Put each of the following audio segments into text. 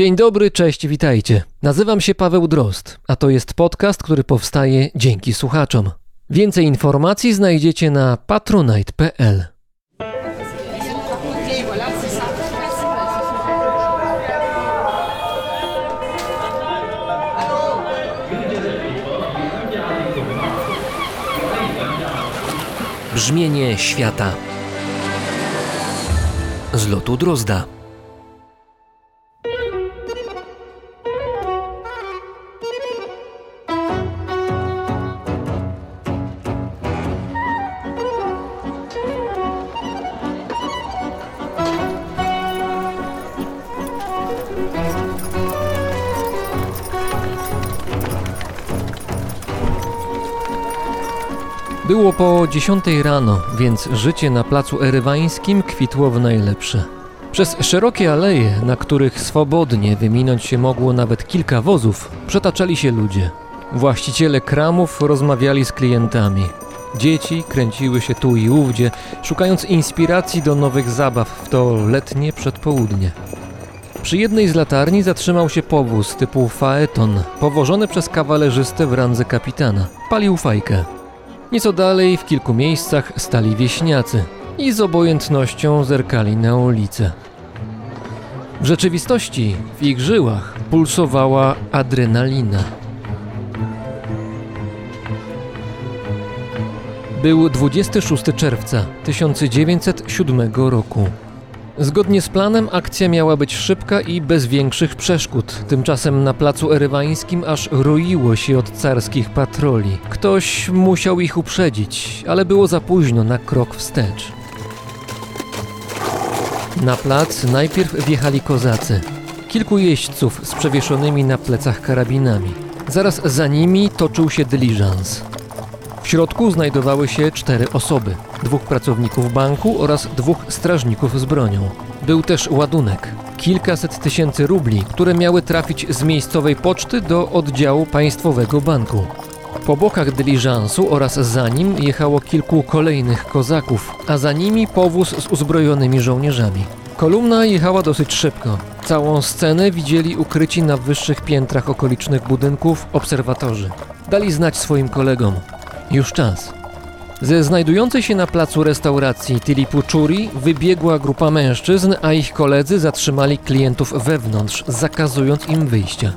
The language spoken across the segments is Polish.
Dzień dobry, cześć, witajcie. Nazywam się Paweł Drost, a to jest podcast, który powstaje dzięki słuchaczom. Więcej informacji znajdziecie na patronite.pl. Brzmienie świata z lotu Drozda. Było po 10 rano, więc życie na placu erywańskim kwitło w najlepsze. Przez szerokie aleje, na których swobodnie wyminąć się mogło nawet kilka wozów, przetaczali się ludzie. Właściciele kramów rozmawiali z klientami. Dzieci kręciły się tu i ówdzie, szukając inspiracji do nowych zabaw w to letnie przedpołudnie. Przy jednej z latarni zatrzymał się powóz typu faeton, powożony przez kawalerzystę w randze kapitana. Palił fajkę. Nieco dalej, w kilku miejscach, stali wieśniacy i z obojętnością zerkali na ulicę. W rzeczywistości w ich żyłach pulsowała adrenalina. Był 26 czerwca 1907 roku. Zgodnie z planem akcja miała być szybka i bez większych przeszkód. Tymczasem na placu erywańskim aż roiło się od carskich patroli. Ktoś musiał ich uprzedzić, ale było za późno na krok wstecz. Na plac najpierw wjechali kozacy. Kilku jeźdźców z przewieszonymi na plecach karabinami. Zaraz za nimi toczył się dyliżans. W środku znajdowały się cztery osoby: dwóch pracowników banku oraz dwóch strażników z bronią. Był też ładunek kilkaset tysięcy rubli, które miały trafić z miejscowej poczty do oddziału państwowego banku. Po bokach dyliżansu oraz za nim jechało kilku kolejnych kozaków, a za nimi powóz z uzbrojonymi żołnierzami. Kolumna jechała dosyć szybko. Całą scenę widzieli ukryci na wyższych piętrach okolicznych budynków obserwatorzy. Dali znać swoim kolegom. Już czas. Ze znajdującej się na placu restauracji Tilipuchuri wybiegła grupa mężczyzn, a ich koledzy zatrzymali klientów wewnątrz, zakazując im wyjścia.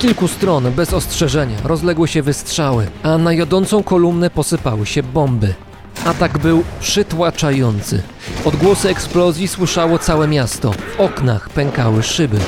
Kilku stron, bez ostrzeżenia, rozległy się wystrzały, a na jodącą kolumnę posypały się bomby. Atak był przytłaczający. Odgłosy eksplozji słyszało całe miasto. W oknach pękały szyby.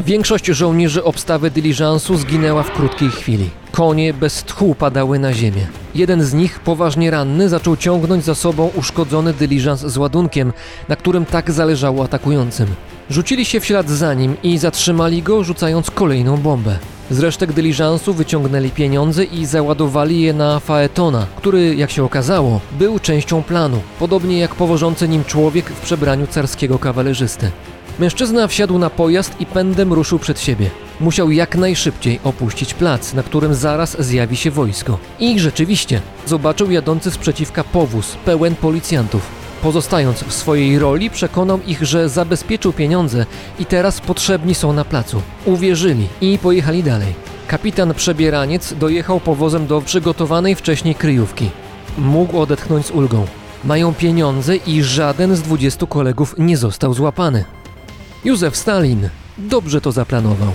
Większość żołnierzy obstawy dyliżansu zginęła w krótkiej chwili. Konie bez tchu padały na ziemię. Jeden z nich, poważnie ranny, zaczął ciągnąć za sobą uszkodzony dyliżans z ładunkiem, na którym tak zależało atakującym. Rzucili się w ślad za nim i zatrzymali go, rzucając kolejną bombę. Z resztek dyliżansu wyciągnęli pieniądze i załadowali je na faetona, który, jak się okazało, był częścią planu, podobnie jak powożący nim człowiek w przebraniu carskiego kawalerzysty. Mężczyzna wsiadł na pojazd i pędem ruszył przed siebie. Musiał jak najszybciej opuścić plac, na którym zaraz zjawi się wojsko. I rzeczywiście, zobaczył jadący sprzeciwka powóz pełen policjantów. Pozostając w swojej roli, przekonał ich, że zabezpieczył pieniądze i teraz potrzebni są na placu. Uwierzyli i pojechali dalej. Kapitan Przebieraniec dojechał powozem do przygotowanej wcześniej kryjówki. Mógł odetchnąć z ulgą. Mają pieniądze i żaden z dwudziestu kolegów nie został złapany. Józef Stalin dobrze to zaplanował.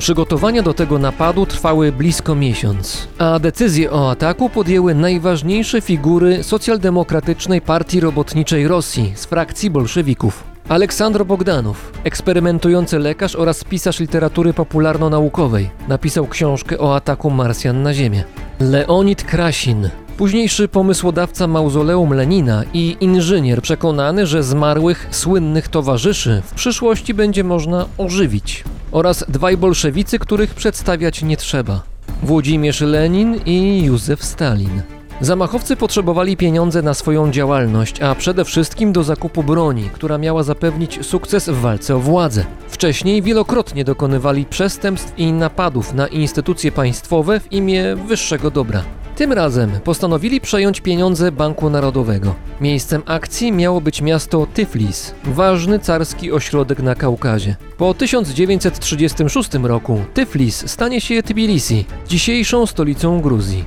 Przygotowania do tego napadu trwały blisko miesiąc, a decyzję o ataku podjęły najważniejsze figury socjaldemokratycznej partii robotniczej Rosji z frakcji bolszewików. Aleksandr Bogdanow, eksperymentujący lekarz oraz pisarz literatury popularno-naukowej, napisał książkę o ataku Marsjan na Ziemię. Leonid Krasin, późniejszy pomysłodawca mauzoleum Lenina i inżynier przekonany, że zmarłych słynnych towarzyszy w przyszłości będzie można ożywić. Oraz dwaj bolszewicy, których przedstawiać nie trzeba. Włodzimierz Lenin i Józef Stalin. Zamachowcy potrzebowali pieniądze na swoją działalność, a przede wszystkim do zakupu broni, która miała zapewnić sukces w walce o władzę. Wcześniej wielokrotnie dokonywali przestępstw i napadów na instytucje państwowe w imię wyższego dobra. Tym razem postanowili przejąć pieniądze Banku Narodowego. Miejscem akcji miało być miasto Tyflis, ważny carski ośrodek na Kaukazie. Po 1936 roku Tyflis stanie się Tbilisi, dzisiejszą stolicą Gruzji.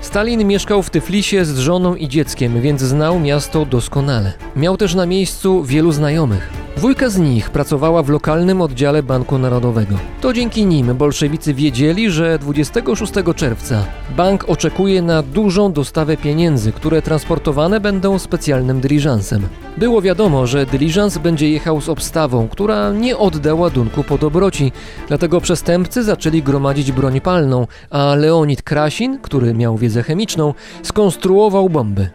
Stalin mieszkał w Tyflisie z żoną i dzieckiem, więc znał miasto doskonale. Miał też na miejscu wielu znajomych. Dwójka z nich pracowała w lokalnym oddziale Banku Narodowego. To dzięki nim bolszewicy wiedzieli, że 26 czerwca bank oczekuje na dużą dostawę pieniędzy, które transportowane będą specjalnym dyliżansem. Było wiadomo, że dyliżans będzie jechał z obstawą, która nie odda ładunku po dobroci, dlatego przestępcy zaczęli gromadzić broń palną, a Leonid Krasin, który miał wiedzę chemiczną, skonstruował bomby.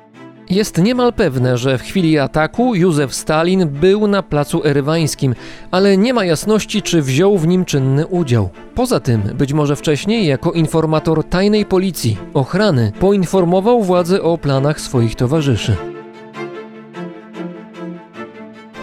Jest niemal pewne, że w chwili ataku Józef Stalin był na placu erywańskim, ale nie ma jasności, czy wziął w nim czynny udział. Poza tym, być może wcześniej, jako informator tajnej policji, ochrany, poinformował władze o planach swoich towarzyszy.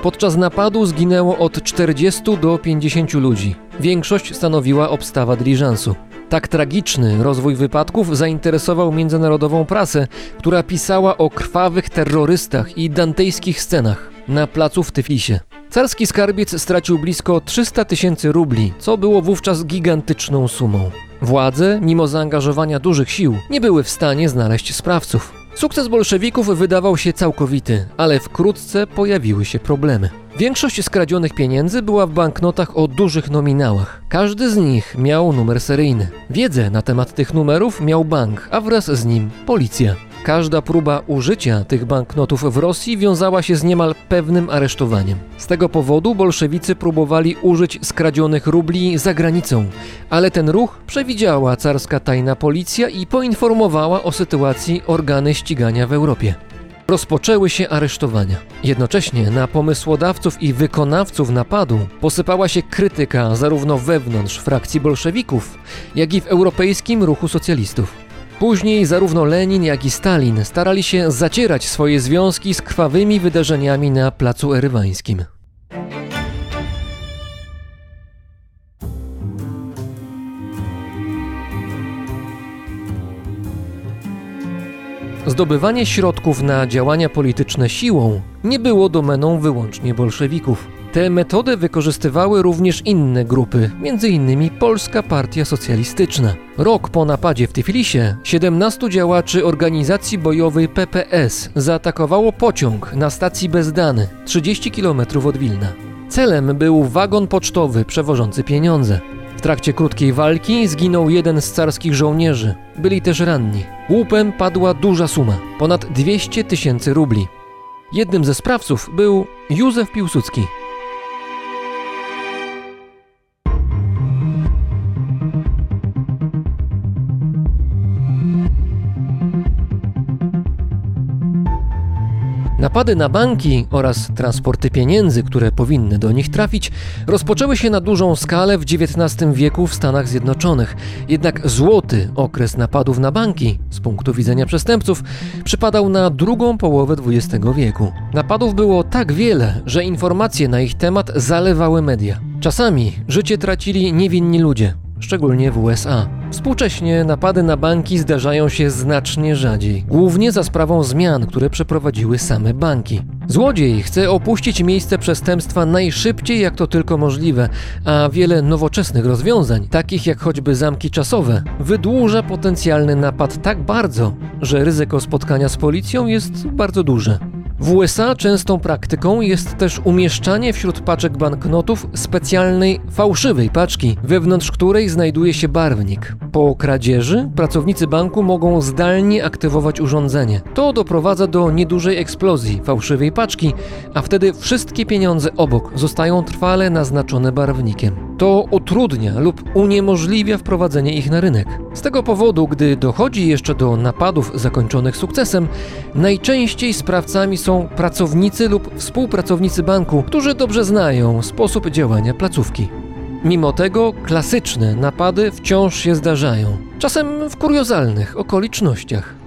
Podczas napadu zginęło od 40 do 50 ludzi. Większość stanowiła obstawa diliżansu. Tak tragiczny rozwój wypadków zainteresował międzynarodową prasę, która pisała o krwawych terrorystach i dantejskich scenach na placu w Tyflisie. Carski skarbiec stracił blisko 300 tysięcy rubli, co było wówczas gigantyczną sumą. Władze, mimo zaangażowania dużych sił, nie były w stanie znaleźć sprawców. Sukces bolszewików wydawał się całkowity, ale wkrótce pojawiły się problemy. Większość skradzionych pieniędzy była w banknotach o dużych nominałach. Każdy z nich miał numer seryjny. Wiedzę na temat tych numerów miał bank, a wraz z nim policja. Każda próba użycia tych banknotów w Rosji wiązała się z niemal pewnym aresztowaniem. Z tego powodu bolszewicy próbowali użyć skradzionych rubli za granicą, ale ten ruch przewidziała carska tajna policja i poinformowała o sytuacji organy ścigania w Europie. Rozpoczęły się aresztowania. Jednocześnie na pomysłodawców i wykonawców napadu posypała się krytyka zarówno wewnątrz frakcji bolszewików, jak i w europejskim ruchu socjalistów. Później zarówno Lenin, jak i Stalin starali się zacierać swoje związki z krwawymi wydarzeniami na placu erywańskim. Zdobywanie środków na działania polityczne siłą nie było domeną wyłącznie bolszewików. Tę metodę wykorzystywały również inne grupy, m.in. Polska Partia Socjalistyczna. Rok po napadzie w Tyflisie 17 działaczy organizacji bojowej PPS zaatakowało pociąg na stacji Bezdany, 30 km od Wilna. Celem był wagon pocztowy przewożący pieniądze. W trakcie krótkiej walki zginął jeden z carskich żołnierzy. Byli też ranni. Łupem padła duża suma ponad 200 tysięcy rubli. Jednym ze sprawców był Józef Piłsudski. Napady na banki oraz transporty pieniędzy, które powinny do nich trafić, rozpoczęły się na dużą skalę w XIX wieku w Stanach Zjednoczonych. Jednak złoty okres napadów na banki, z punktu widzenia przestępców, przypadał na drugą połowę XX wieku. Napadów było tak wiele, że informacje na ich temat zalewały media. Czasami życie tracili niewinni ludzie, szczególnie w USA. Współcześnie napady na banki zdarzają się znacznie rzadziej, głównie za sprawą zmian, które przeprowadziły same banki. Złodziej chce opuścić miejsce przestępstwa najszybciej jak to tylko możliwe, a wiele nowoczesnych rozwiązań, takich jak choćby zamki czasowe, wydłuża potencjalny napad tak bardzo, że ryzyko spotkania z policją jest bardzo duże. W USA częstą praktyką jest też umieszczanie wśród paczek banknotów specjalnej fałszywej paczki, wewnątrz której znajduje się barwnik. Po kradzieży pracownicy banku mogą zdalnie aktywować urządzenie. To doprowadza do niedużej eksplozji fałszywej paczki, a wtedy wszystkie pieniądze obok zostają trwale naznaczone barwnikiem. To utrudnia lub uniemożliwia wprowadzenie ich na rynek. Z tego powodu, gdy dochodzi jeszcze do napadów zakończonych sukcesem, najczęściej sprawcami są pracownicy lub współpracownicy banku, którzy dobrze znają sposób działania placówki. Mimo tego klasyczne napady wciąż się zdarzają. czasem w kuriozalnych okolicznościach.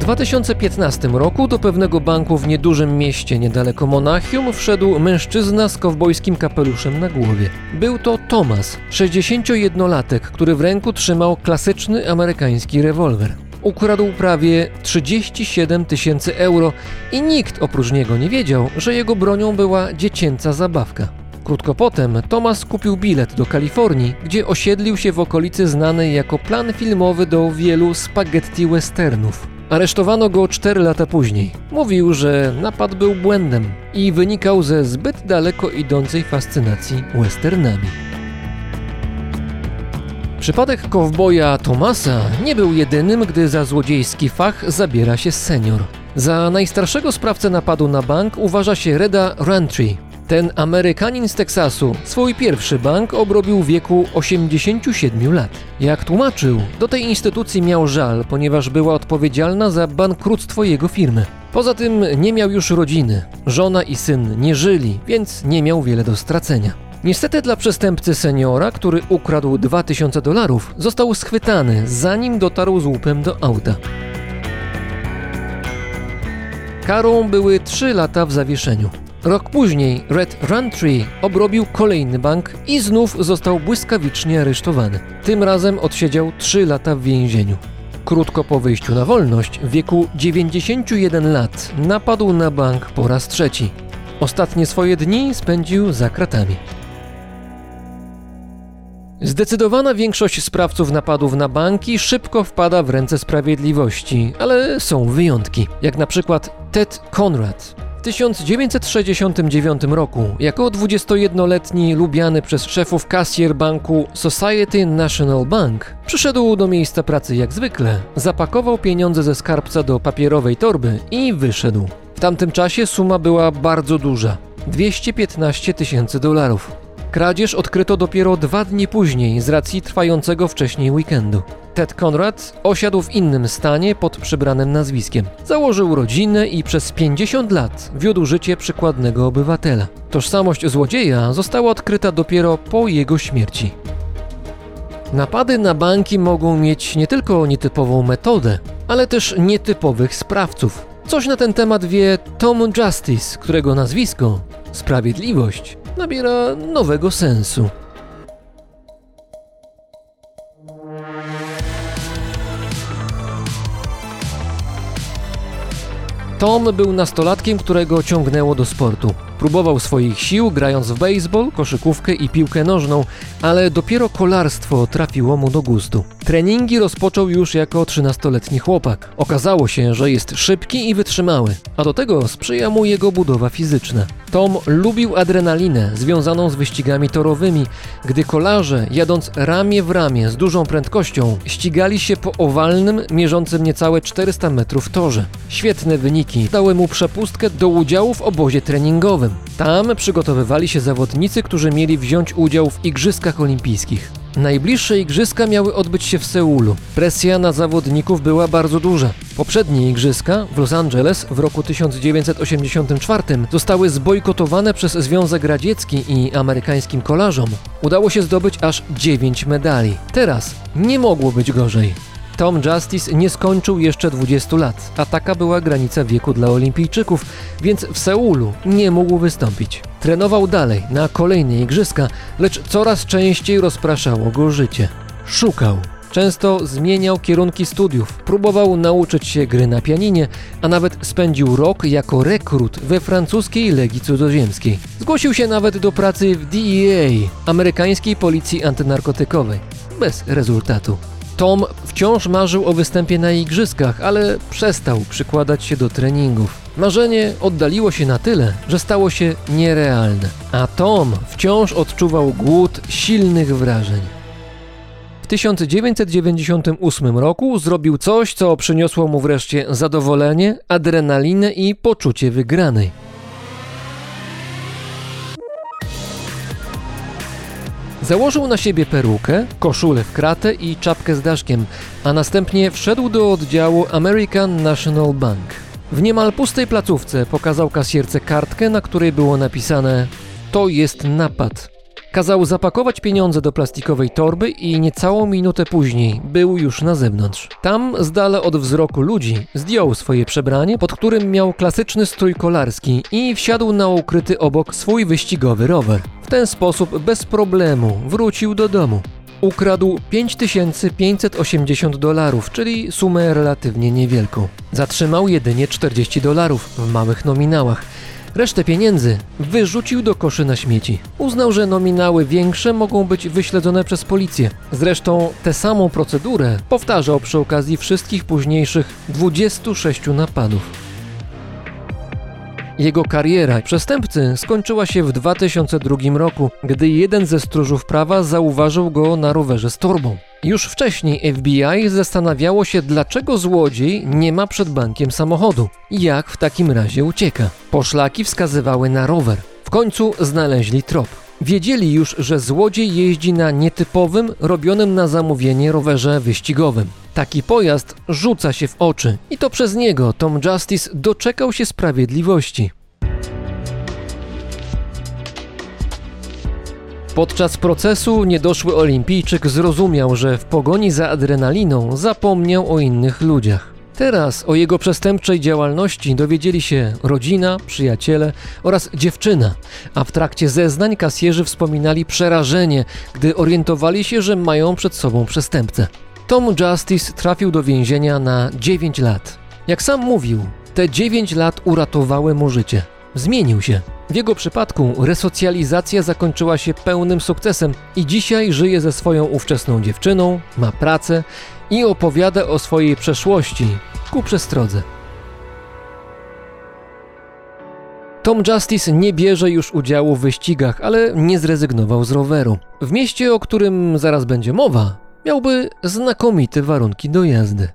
2015 roku do pewnego banku w niedużym mieście niedaleko Monachium wszedł mężczyzna z kowbojskim kapeluszem na głowie. Był to Thomas, 61-latek, który w ręku trzymał klasyczny amerykański rewolwer. Ukradł prawie 37 tysięcy euro i nikt oprócz niego nie wiedział, że jego bronią była dziecięca zabawka. Krótko potem Thomas kupił bilet do Kalifornii, gdzie osiedlił się w okolicy znanej jako plan filmowy do wielu spaghetti westernów. Aresztowano go 4 lata później. Mówił, że napad był błędem i wynikał ze zbyt daleko idącej fascynacji westernami. Przypadek kowboja Tomasa nie był jedynym, gdy za złodziejski fach zabiera się senior. Za najstarszego sprawcę napadu na bank uważa się Reda Rantry, ten Amerykanin z Teksasu swój pierwszy bank obrobił w wieku 87 lat. Jak tłumaczył, do tej instytucji miał żal, ponieważ była odpowiedzialna za bankructwo jego firmy. Poza tym nie miał już rodziny, żona i syn nie żyli, więc nie miał wiele do stracenia. Niestety dla przestępcy seniora, który ukradł 2000 dolarów, został schwytany, zanim dotarł z łupem do auta. Karą były 3 lata w zawieszeniu. Rok później Red Runtree obrobił kolejny bank i znów został błyskawicznie aresztowany. Tym razem odsiedział 3 lata w więzieniu. Krótko po wyjściu na wolność, w wieku 91 lat, napadł na bank po raz trzeci. Ostatnie swoje dni spędził za kratami. Zdecydowana większość sprawców napadów na banki szybko wpada w ręce sprawiedliwości, ale są wyjątki, jak na przykład Ted Conrad, w 1969 roku, jako 21-letni lubiany przez szefów kasjer banku Society National Bank, przyszedł do miejsca pracy jak zwykle, zapakował pieniądze ze skarbca do papierowej torby i wyszedł. W tamtym czasie suma była bardzo duża 215 tysięcy dolarów. Kradzież odkryto dopiero dwa dni później z racji trwającego wcześniej weekendu. Ted Conrad osiadł w innym stanie pod przybranym nazwiskiem. Założył rodzinę i przez 50 lat wiódł życie przykładnego obywatela. Tożsamość złodzieja została odkryta dopiero po jego śmierci. Napady na banki mogą mieć nie tylko nietypową metodę, ale też nietypowych sprawców. Coś na ten temat wie Tom Justice, którego nazwisko Sprawiedliwość nabiera nowego sensu. Tom był nastolatkiem, którego ciągnęło do sportu. Próbował swoich sił grając w baseball, koszykówkę i piłkę nożną, ale dopiero kolarstwo trafiło mu do gustu. Treningi rozpoczął już jako 13-letni chłopak. Okazało się, że jest szybki i wytrzymały, a do tego sprzyja mu jego budowa fizyczna. Tom lubił adrenalinę związaną z wyścigami torowymi, gdy kolarze, jadąc ramię w ramię z dużą prędkością, ścigali się po owalnym, mierzącym niecałe 400 metrów torze. Świetne wyniki dały mu przepustkę do udziału w obozie treningowym. Tam przygotowywali się zawodnicy, którzy mieli wziąć udział w Igrzyskach Olimpijskich. Najbliższe igrzyska miały odbyć się w Seulu. Presja na zawodników była bardzo duża. Poprzednie igrzyska w Los Angeles w roku 1984 zostały zbojkotowane przez Związek Radziecki i amerykańskim kolarzom. Udało się zdobyć aż 9 medali. Teraz nie mogło być gorzej. Tom Justice nie skończył jeszcze 20 lat, a taka była granica wieku dla olimpijczyków, więc w Seulu nie mógł wystąpić. Trenował dalej na kolejne igrzyska, lecz coraz częściej rozpraszało go życie. Szukał. Często zmieniał kierunki studiów, próbował nauczyć się gry na pianinie, a nawet spędził rok jako rekrut we francuskiej Legii Cudzoziemskiej. Zgłosił się nawet do pracy w DEA, amerykańskiej policji antynarkotykowej. Bez rezultatu. Tom wciąż marzył o występie na igrzyskach, ale przestał przykładać się do treningów. Marzenie oddaliło się na tyle, że stało się nierealne, a Tom wciąż odczuwał głód silnych wrażeń. W 1998 roku zrobił coś, co przyniosło mu wreszcie zadowolenie, adrenalinę i poczucie wygranej. Założył na siebie perukę, koszulę w kratę i czapkę z daszkiem, a następnie wszedł do oddziału American National Bank. W niemal pustej placówce pokazał kasjerce kartkę, na której było napisane: To jest napad. Kazał zapakować pieniądze do plastikowej torby i niecałą minutę później był już na zewnątrz. Tam, z dala od wzroku ludzi, zdjął swoje przebranie, pod którym miał klasyczny strój kolarski i wsiadł na ukryty obok swój wyścigowy rower. W ten sposób bez problemu wrócił do domu. Ukradł 5580 dolarów, czyli sumę relatywnie niewielką. Zatrzymał jedynie 40 dolarów w małych nominałach. Resztę pieniędzy wyrzucił do koszy na śmieci. Uznał, że nominały większe mogą być wyśledzone przez policję. Zresztą tę samą procedurę powtarzał przy okazji wszystkich późniejszych 26 napadów. Jego kariera przestępcy skończyła się w 2002 roku, gdy jeden ze stróżów prawa zauważył go na rowerze z torbą. Już wcześniej FBI zastanawiało się, dlaczego złodziej nie ma przed bankiem samochodu jak w takim razie ucieka. Poszlaki wskazywały na rower. W końcu znaleźli trop. Wiedzieli już, że złodziej jeździ na nietypowym, robionym na zamówienie rowerze wyścigowym. Taki pojazd rzuca się w oczy i to przez niego Tom Justice doczekał się sprawiedliwości. Podczas procesu niedoszły olimpijczyk zrozumiał, że w pogoni za adrenaliną zapomniał o innych ludziach. Teraz o jego przestępczej działalności dowiedzieli się rodzina, przyjaciele oraz dziewczyna, a w trakcie zeznań kasjerzy wspominali przerażenie, gdy orientowali się, że mają przed sobą przestępcę. Tom Justice trafił do więzienia na 9 lat. Jak sam mówił, te 9 lat uratowały mu życie. Zmienił się. W jego przypadku resocjalizacja zakończyła się pełnym sukcesem i dzisiaj żyje ze swoją ówczesną dziewczyną, ma pracę i opowiada o swojej przeszłości ku przestrodze. Tom Justice nie bierze już udziału w wyścigach, ale nie zrezygnował z roweru. W mieście, o którym zaraz będzie mowa, miałby znakomite warunki do jazdy.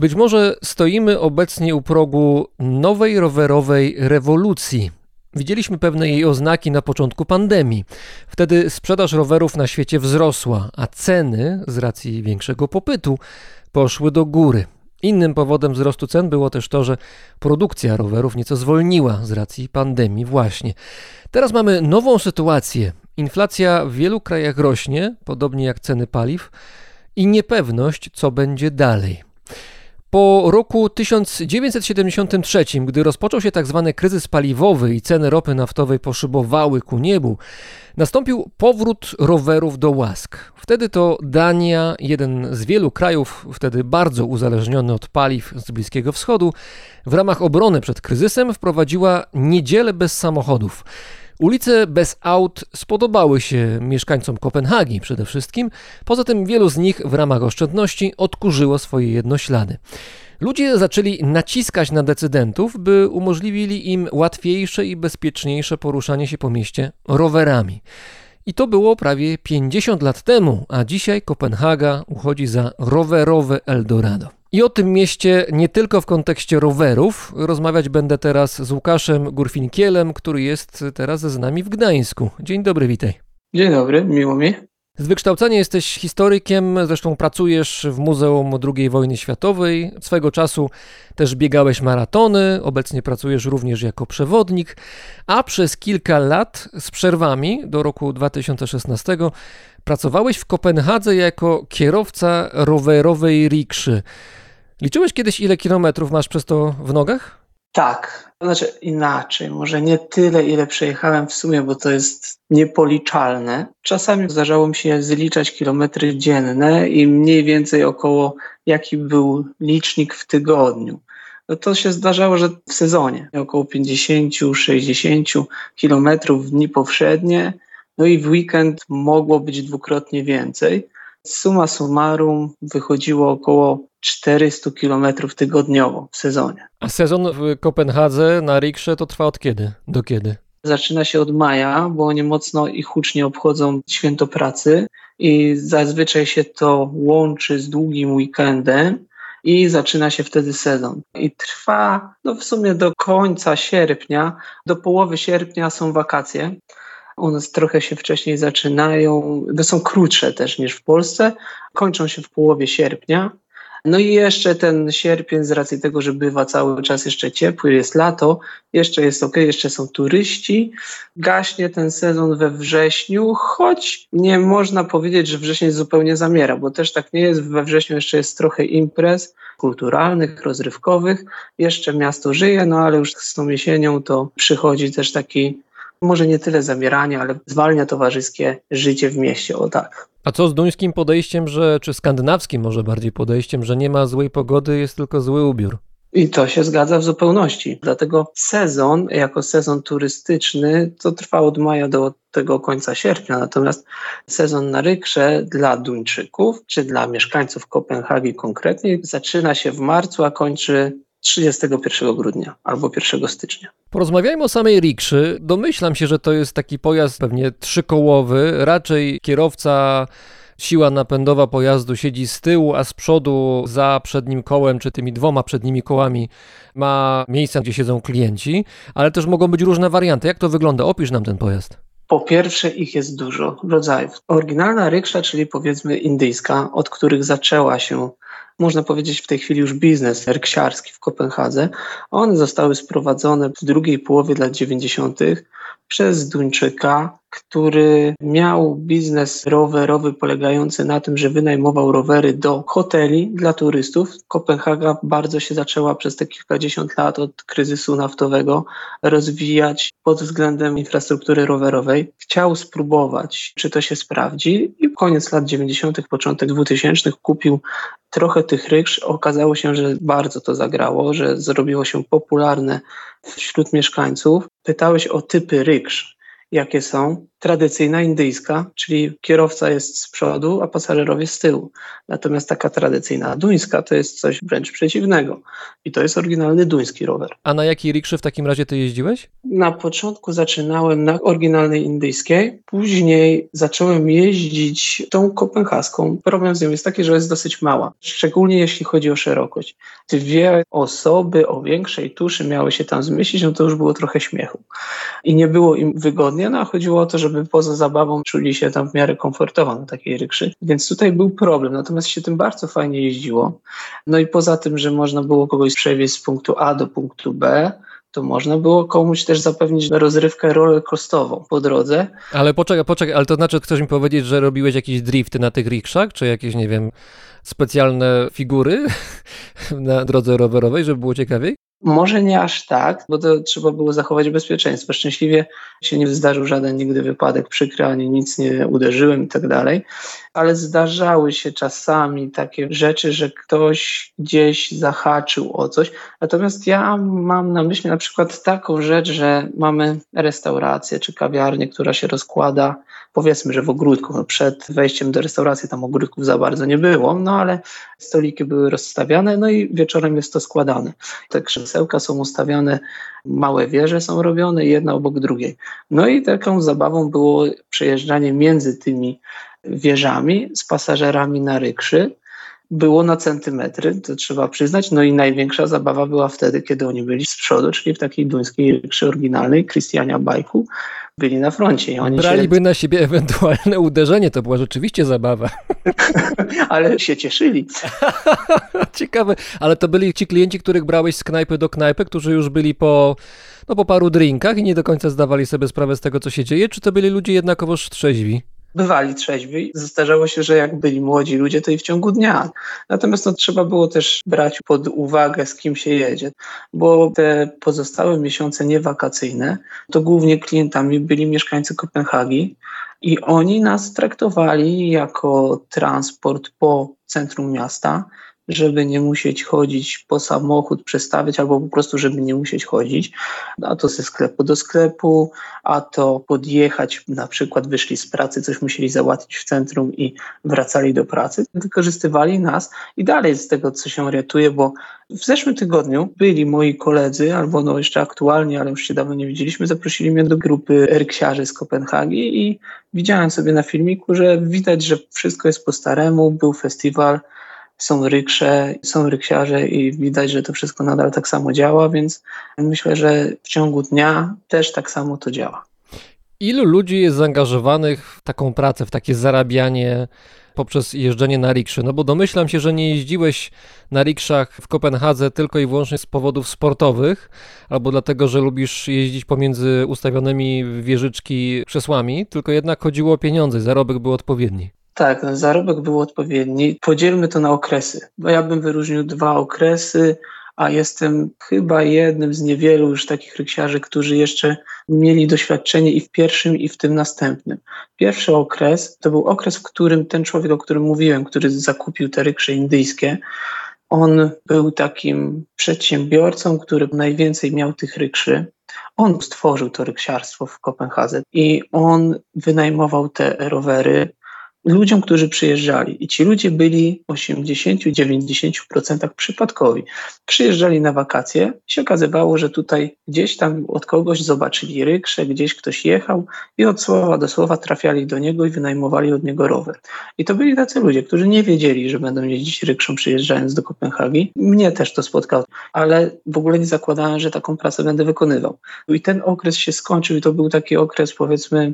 Być może stoimy obecnie u progu nowej rowerowej rewolucji. Widzieliśmy pewne jej oznaki na początku pandemii. Wtedy sprzedaż rowerów na świecie wzrosła, a ceny, z racji większego popytu, poszły do góry. Innym powodem wzrostu cen było też to, że produkcja rowerów nieco zwolniła z racji pandemii, właśnie. Teraz mamy nową sytuację. Inflacja w wielu krajach rośnie, podobnie jak ceny paliw, i niepewność, co będzie dalej. Po roku 1973, gdy rozpoczął się tzw. kryzys paliwowy i ceny ropy naftowej poszybowały ku niebu, nastąpił powrót rowerów do łask. Wtedy to Dania, jeden z wielu krajów wtedy bardzo uzależniony od paliw z Bliskiego Wschodu, w ramach obrony przed kryzysem wprowadziła niedzielę bez samochodów. Ulice bez aut spodobały się mieszkańcom Kopenhagi przede wszystkim. Poza tym wielu z nich w ramach oszczędności odkurzyło swoje jednoślady. Ludzie zaczęli naciskać na decydentów, by umożliwili im łatwiejsze i bezpieczniejsze poruszanie się po mieście rowerami. I to było prawie 50 lat temu, a dzisiaj Kopenhaga uchodzi za rowerowe Eldorado. I o tym mieście nie tylko w kontekście rowerów rozmawiać będę teraz z Łukaszem Gurfinkielem, który jest teraz z nami w Gdańsku. Dzień dobry, witaj. Dzień dobry, miło mi. Z wykształcenia jesteś historykiem, zresztą pracujesz w Muzeum II wojny światowej. Swego czasu też biegałeś maratony, obecnie pracujesz również jako przewodnik, a przez kilka lat z przerwami do roku 2016 pracowałeś w Kopenhadze jako kierowca rowerowej rikszy. Liczyłeś kiedyś, ile kilometrów masz przez to w nogach? Tak, znaczy inaczej, może nie tyle, ile przejechałem w sumie, bo to jest niepoliczalne. Czasami zdarzało mi się zliczać kilometry dzienne i mniej więcej około jaki był licznik w tygodniu. No to się zdarzało, że w sezonie około 50-60 kilometrów w dni powszednie, no i w weekend mogło być dwukrotnie więcej. Suma summarum wychodziło około 400 kilometrów tygodniowo w sezonie. A sezon w Kopenhadze na riksze to trwa od kiedy do kiedy? Zaczyna się od maja, bo oni mocno i hucznie obchodzą święto pracy i zazwyczaj się to łączy z długim weekendem i zaczyna się wtedy sezon. I trwa no w sumie do końca sierpnia, do połowy sierpnia są wakacje. One trochę się wcześniej zaczynają, są krótsze też niż w Polsce, kończą się w połowie sierpnia. No i jeszcze ten sierpień, z racji tego, że bywa cały czas jeszcze ciepły, jest lato, jeszcze jest ok, jeszcze są turyści. Gaśnie ten sezon we wrześniu, choć nie można powiedzieć, że wrzesień zupełnie zamiera, bo też tak nie jest. We wrześniu jeszcze jest trochę imprez kulturalnych, rozrywkowych. Jeszcze miasto żyje, no ale już z tą jesienią to przychodzi też taki może nie tyle zamieranie, ale zwalnia towarzyskie życie w mieście, o tak. A co z duńskim podejściem, że, czy skandynawskim może bardziej podejściem, że nie ma złej pogody, jest tylko zły ubiór? I to się zgadza w zupełności. Dlatego sezon, jako sezon turystyczny, to trwa od maja do tego końca sierpnia. Natomiast sezon na rykrze dla Duńczyków, czy dla mieszkańców Kopenhagi konkretnie, zaczyna się w marcu, a kończy 31 grudnia albo 1 stycznia. Porozmawiajmy o samej rikszy. Domyślam się, że to jest taki pojazd pewnie trzykołowy, raczej kierowca siła napędowa pojazdu siedzi z tyłu, a z przodu za przednim kołem, czy tymi dwoma przednimi kołami ma miejsca, gdzie siedzą klienci, ale też mogą być różne warianty. Jak to wygląda? Opisz nam ten pojazd. Po pierwsze, ich jest dużo rodzajów. Oryginalna ryksza, czyli powiedzmy indyjska, od których zaczęła się, można powiedzieć w tej chwili już biznes ryksiarski w Kopenhadze, one zostały sprowadzone w drugiej połowie lat 90. przez Duńczyka, który miał biznes rowerowy polegający na tym, że wynajmował rowery do hoteli dla turystów. Kopenhaga bardzo się zaczęła przez te kilkadziesiąt lat od kryzysu naftowego rozwijać pod względem infrastruktury rowerowej. Chciał spróbować, czy to się sprawdzi i koniec lat 90., początek 2000 kupił trochę tych ryksz. Okazało się, że bardzo to zagrało, że zrobiło się popularne wśród mieszkańców. Pytałeś o typy ryksz jakie są. Tradycyjna indyjska, czyli kierowca jest z przodu, a pasażerowie z tyłu. Natomiast taka tradycyjna duńska to jest coś wręcz przeciwnego. I to jest oryginalny duński rower. A na jakiej rikszy w takim razie ty jeździłeś? Na początku zaczynałem na oryginalnej indyjskiej, później zacząłem jeździć tą kopenhaską. Problem z nią jest taki, że jest dosyć mała, szczególnie jeśli chodzi o szerokość. Dwie osoby o większej tuszy miały się tam zmieścić, no to już było trochę śmiechu. I nie było im wygodnie, no a chodziło o to, żeby poza zabawą czuli się tam w miarę komfortowo na takiej rykszy. Więc tutaj był problem, natomiast się tym bardzo fajnie jeździło. No i poza tym, że można było kogoś przewieźć z punktu A do punktu B, to można było komuś też zapewnić rozrywkę rollercoastową po drodze. Ale poczekaj, poczekaj, ale to znaczy chcesz mi powiedzieć, że robiłeś jakieś drifty na tych rikszach, czy jakieś, nie wiem, specjalne figury na drodze rowerowej, żeby było ciekawiej? Może nie aż tak, bo to trzeba było zachować bezpieczeństwo. Szczęśliwie się nie zdarzył żaden nigdy wypadek przykry, ani nic nie uderzyłem i tak dalej, ale zdarzały się czasami takie rzeczy, że ktoś gdzieś zahaczył o coś. Natomiast ja mam na myśli na przykład taką rzecz, że mamy restaurację czy kawiarnię, która się rozkłada, powiedzmy, że w ogródku. No przed wejściem do restauracji tam ogródków za bardzo nie było, no ale stoliki były rozstawiane, no i wieczorem jest to składane. Te krzesełka są ustawiane, małe wieże są robione, jedna obok drugiej. No i taką zabawą było przejeżdżanie między tymi wieżami z pasażerami na rykszy. Było na centymetry, to trzeba przyznać. No i największa zabawa była wtedy, kiedy oni byli z przodu, czyli w takiej duńskiej rykszy oryginalnej, Christiania Bajku, byli na froncie. I oni Braliby się... na siebie ewentualne uderzenie, to była rzeczywiście zabawa. ale się cieszyli. Ciekawe, ale to byli ci klienci, których brałeś z knajpy do knajpy, którzy już byli po, no, po paru drinkach i nie do końca zdawali sobie sprawę z tego, co się dzieje, czy to byli ludzie jednakowoż trzeźwi? Bywali trzeźwi. Zdarzało się, że jak byli młodzi ludzie, to i w ciągu dnia. Natomiast no, trzeba było też brać pod uwagę, z kim się jedzie, bo te pozostałe miesiące niewakacyjne, to głównie klientami byli mieszkańcy Kopenhagi i oni nas traktowali jako transport po centrum miasta, żeby nie musieć chodzić po samochód, przestawiać, albo po prostu, żeby nie musieć chodzić, a to ze sklepu do sklepu, a to podjechać, na przykład wyszli z pracy, coś musieli załatwić w centrum i wracali do pracy. Wykorzystywali nas i dalej z tego, co się orientuje, bo w zeszłym tygodniu byli moi koledzy, albo no jeszcze aktualnie, ale już się dawno nie widzieliśmy, zaprosili mnie do grupy ryksiarzy z Kopenhagi i widziałem sobie na filmiku, że widać, że wszystko jest po staremu, był festiwal, są ryksze, są ryksiarze i widać, że to wszystko nadal tak samo działa, więc myślę, że w ciągu dnia też tak samo to działa. Ilu ludzi jest zaangażowanych w taką pracę, w takie zarabianie poprzez jeżdżenie na rikszy? No bo domyślam się, że nie jeździłeś na rikszach w Kopenhadze tylko i wyłącznie z powodów sportowych, albo dlatego, że lubisz jeździć pomiędzy ustawionymi wieżyczki krzesłami, tylko jednak chodziło o pieniądze, zarobek był odpowiedni. Tak, zarobek był odpowiedni. Podzielmy to na okresy, bo ja bym wyróżnił dwa okresy, a jestem chyba jednym z niewielu już takich ryksiarzy, którzy jeszcze mieli doświadczenie i w pierwszym, i w tym następnym. Pierwszy okres to był okres, w którym ten człowiek, o którym mówiłem, który zakupił te ryksze indyjskie, on był takim przedsiębiorcą, który najwięcej miał tych rykszy. On stworzył to ryksiarstwo w Kopenhadze i on wynajmował te rowery ludziom, którzy przyjeżdżali. I ci ludzie byli w 80-90% przypadkowi. Przyjeżdżali na wakacje, się okazywało, że tutaj gdzieś tam od kogoś zobaczyli ryksze, gdzieś ktoś jechał i od słowa do słowa trafiali do niego i wynajmowali od niego rower. I to byli tacy ludzie, którzy nie wiedzieli, że będą jeździć rykszą przyjeżdżając do Kopenhagi. Mnie też to spotkało, ale w ogóle nie zakładałem, że taką pracę będę wykonywał. I ten okres się skończył i to był taki okres powiedzmy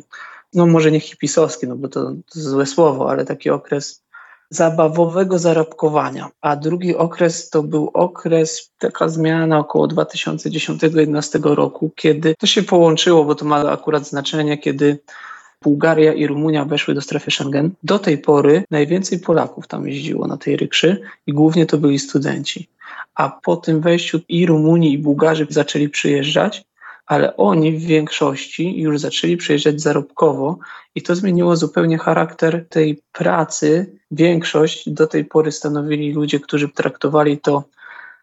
no może nie hipisowski, no bo to, to złe słowo, ale taki okres zabawowego zarobkowania. A drugi okres to był okres, taka zmiana około 2010-2011 roku, kiedy to się połączyło, bo to ma akurat znaczenie, kiedy Bułgaria i Rumunia weszły do strefy Schengen. Do tej pory najwięcej Polaków tam jeździło na tej rykszy i głównie to byli studenci. A po tym wejściu i Rumunii, i Bułgarzy zaczęli przyjeżdżać, ale oni w większości już zaczęli przyjeżdżać zarobkowo i to zmieniło zupełnie charakter tej pracy. Większość do tej pory stanowili ludzie, którzy traktowali to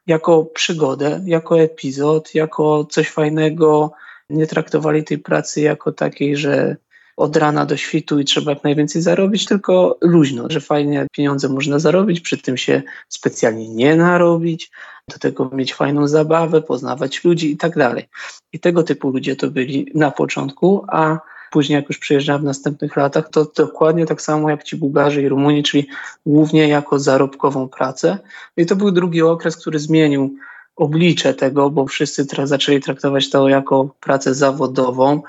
jako przygodę, jako epizod, jako coś fajnego. Nie traktowali tej pracy jako takiej, że od rana do świtu i trzeba jak najwięcej zarobić, tylko luźno, że fajnie pieniądze można zarobić, przy tym się specjalnie nie narobić, do tego mieć fajną zabawę, poznawać ludzi i tak dalej. I tego typu ludzie to byli na początku, a później jak już przyjeżdżałem w następnych latach, to dokładnie tak samo jak ci Bułgarzy i Rumuni, czyli głównie jako zarobkową pracę. I to był drugi okres, który zmienił oblicze tego, bo wszyscy tra zaczęli traktować to jako pracę zawodową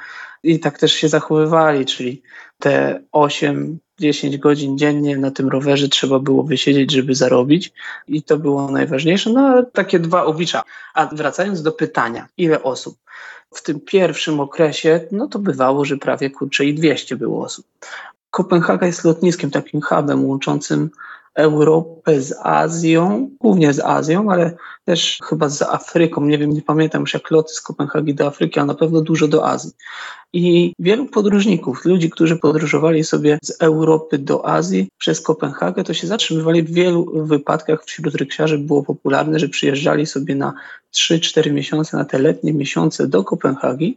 i tak też się zachowywali, czyli te 8 10 godzin dziennie na tym rowerze trzeba było wysiedzieć, żeby zarobić i to było najważniejsze. No takie dwa oblicza. A wracając do pytania, ile osób? W tym pierwszym okresie, no to bywało, że prawie kurczę i 200 było osób. Kopenhaga jest lotniskiem, takim hubem łączącym Europę z Azją, głównie z Azją, ale też chyba z Afryką. Nie wiem, nie pamiętam już jak loty z Kopenhagi do Afryki, a na pewno dużo do Azji. I wielu podróżników, ludzi, którzy podróżowali sobie z Europy do Azji przez Kopenhagę, to się zatrzymywali w wielu wypadkach wśród ryksiarzy było popularne, że przyjeżdżali sobie na 3-4 miesiące, na te letnie miesiące do Kopenhagi,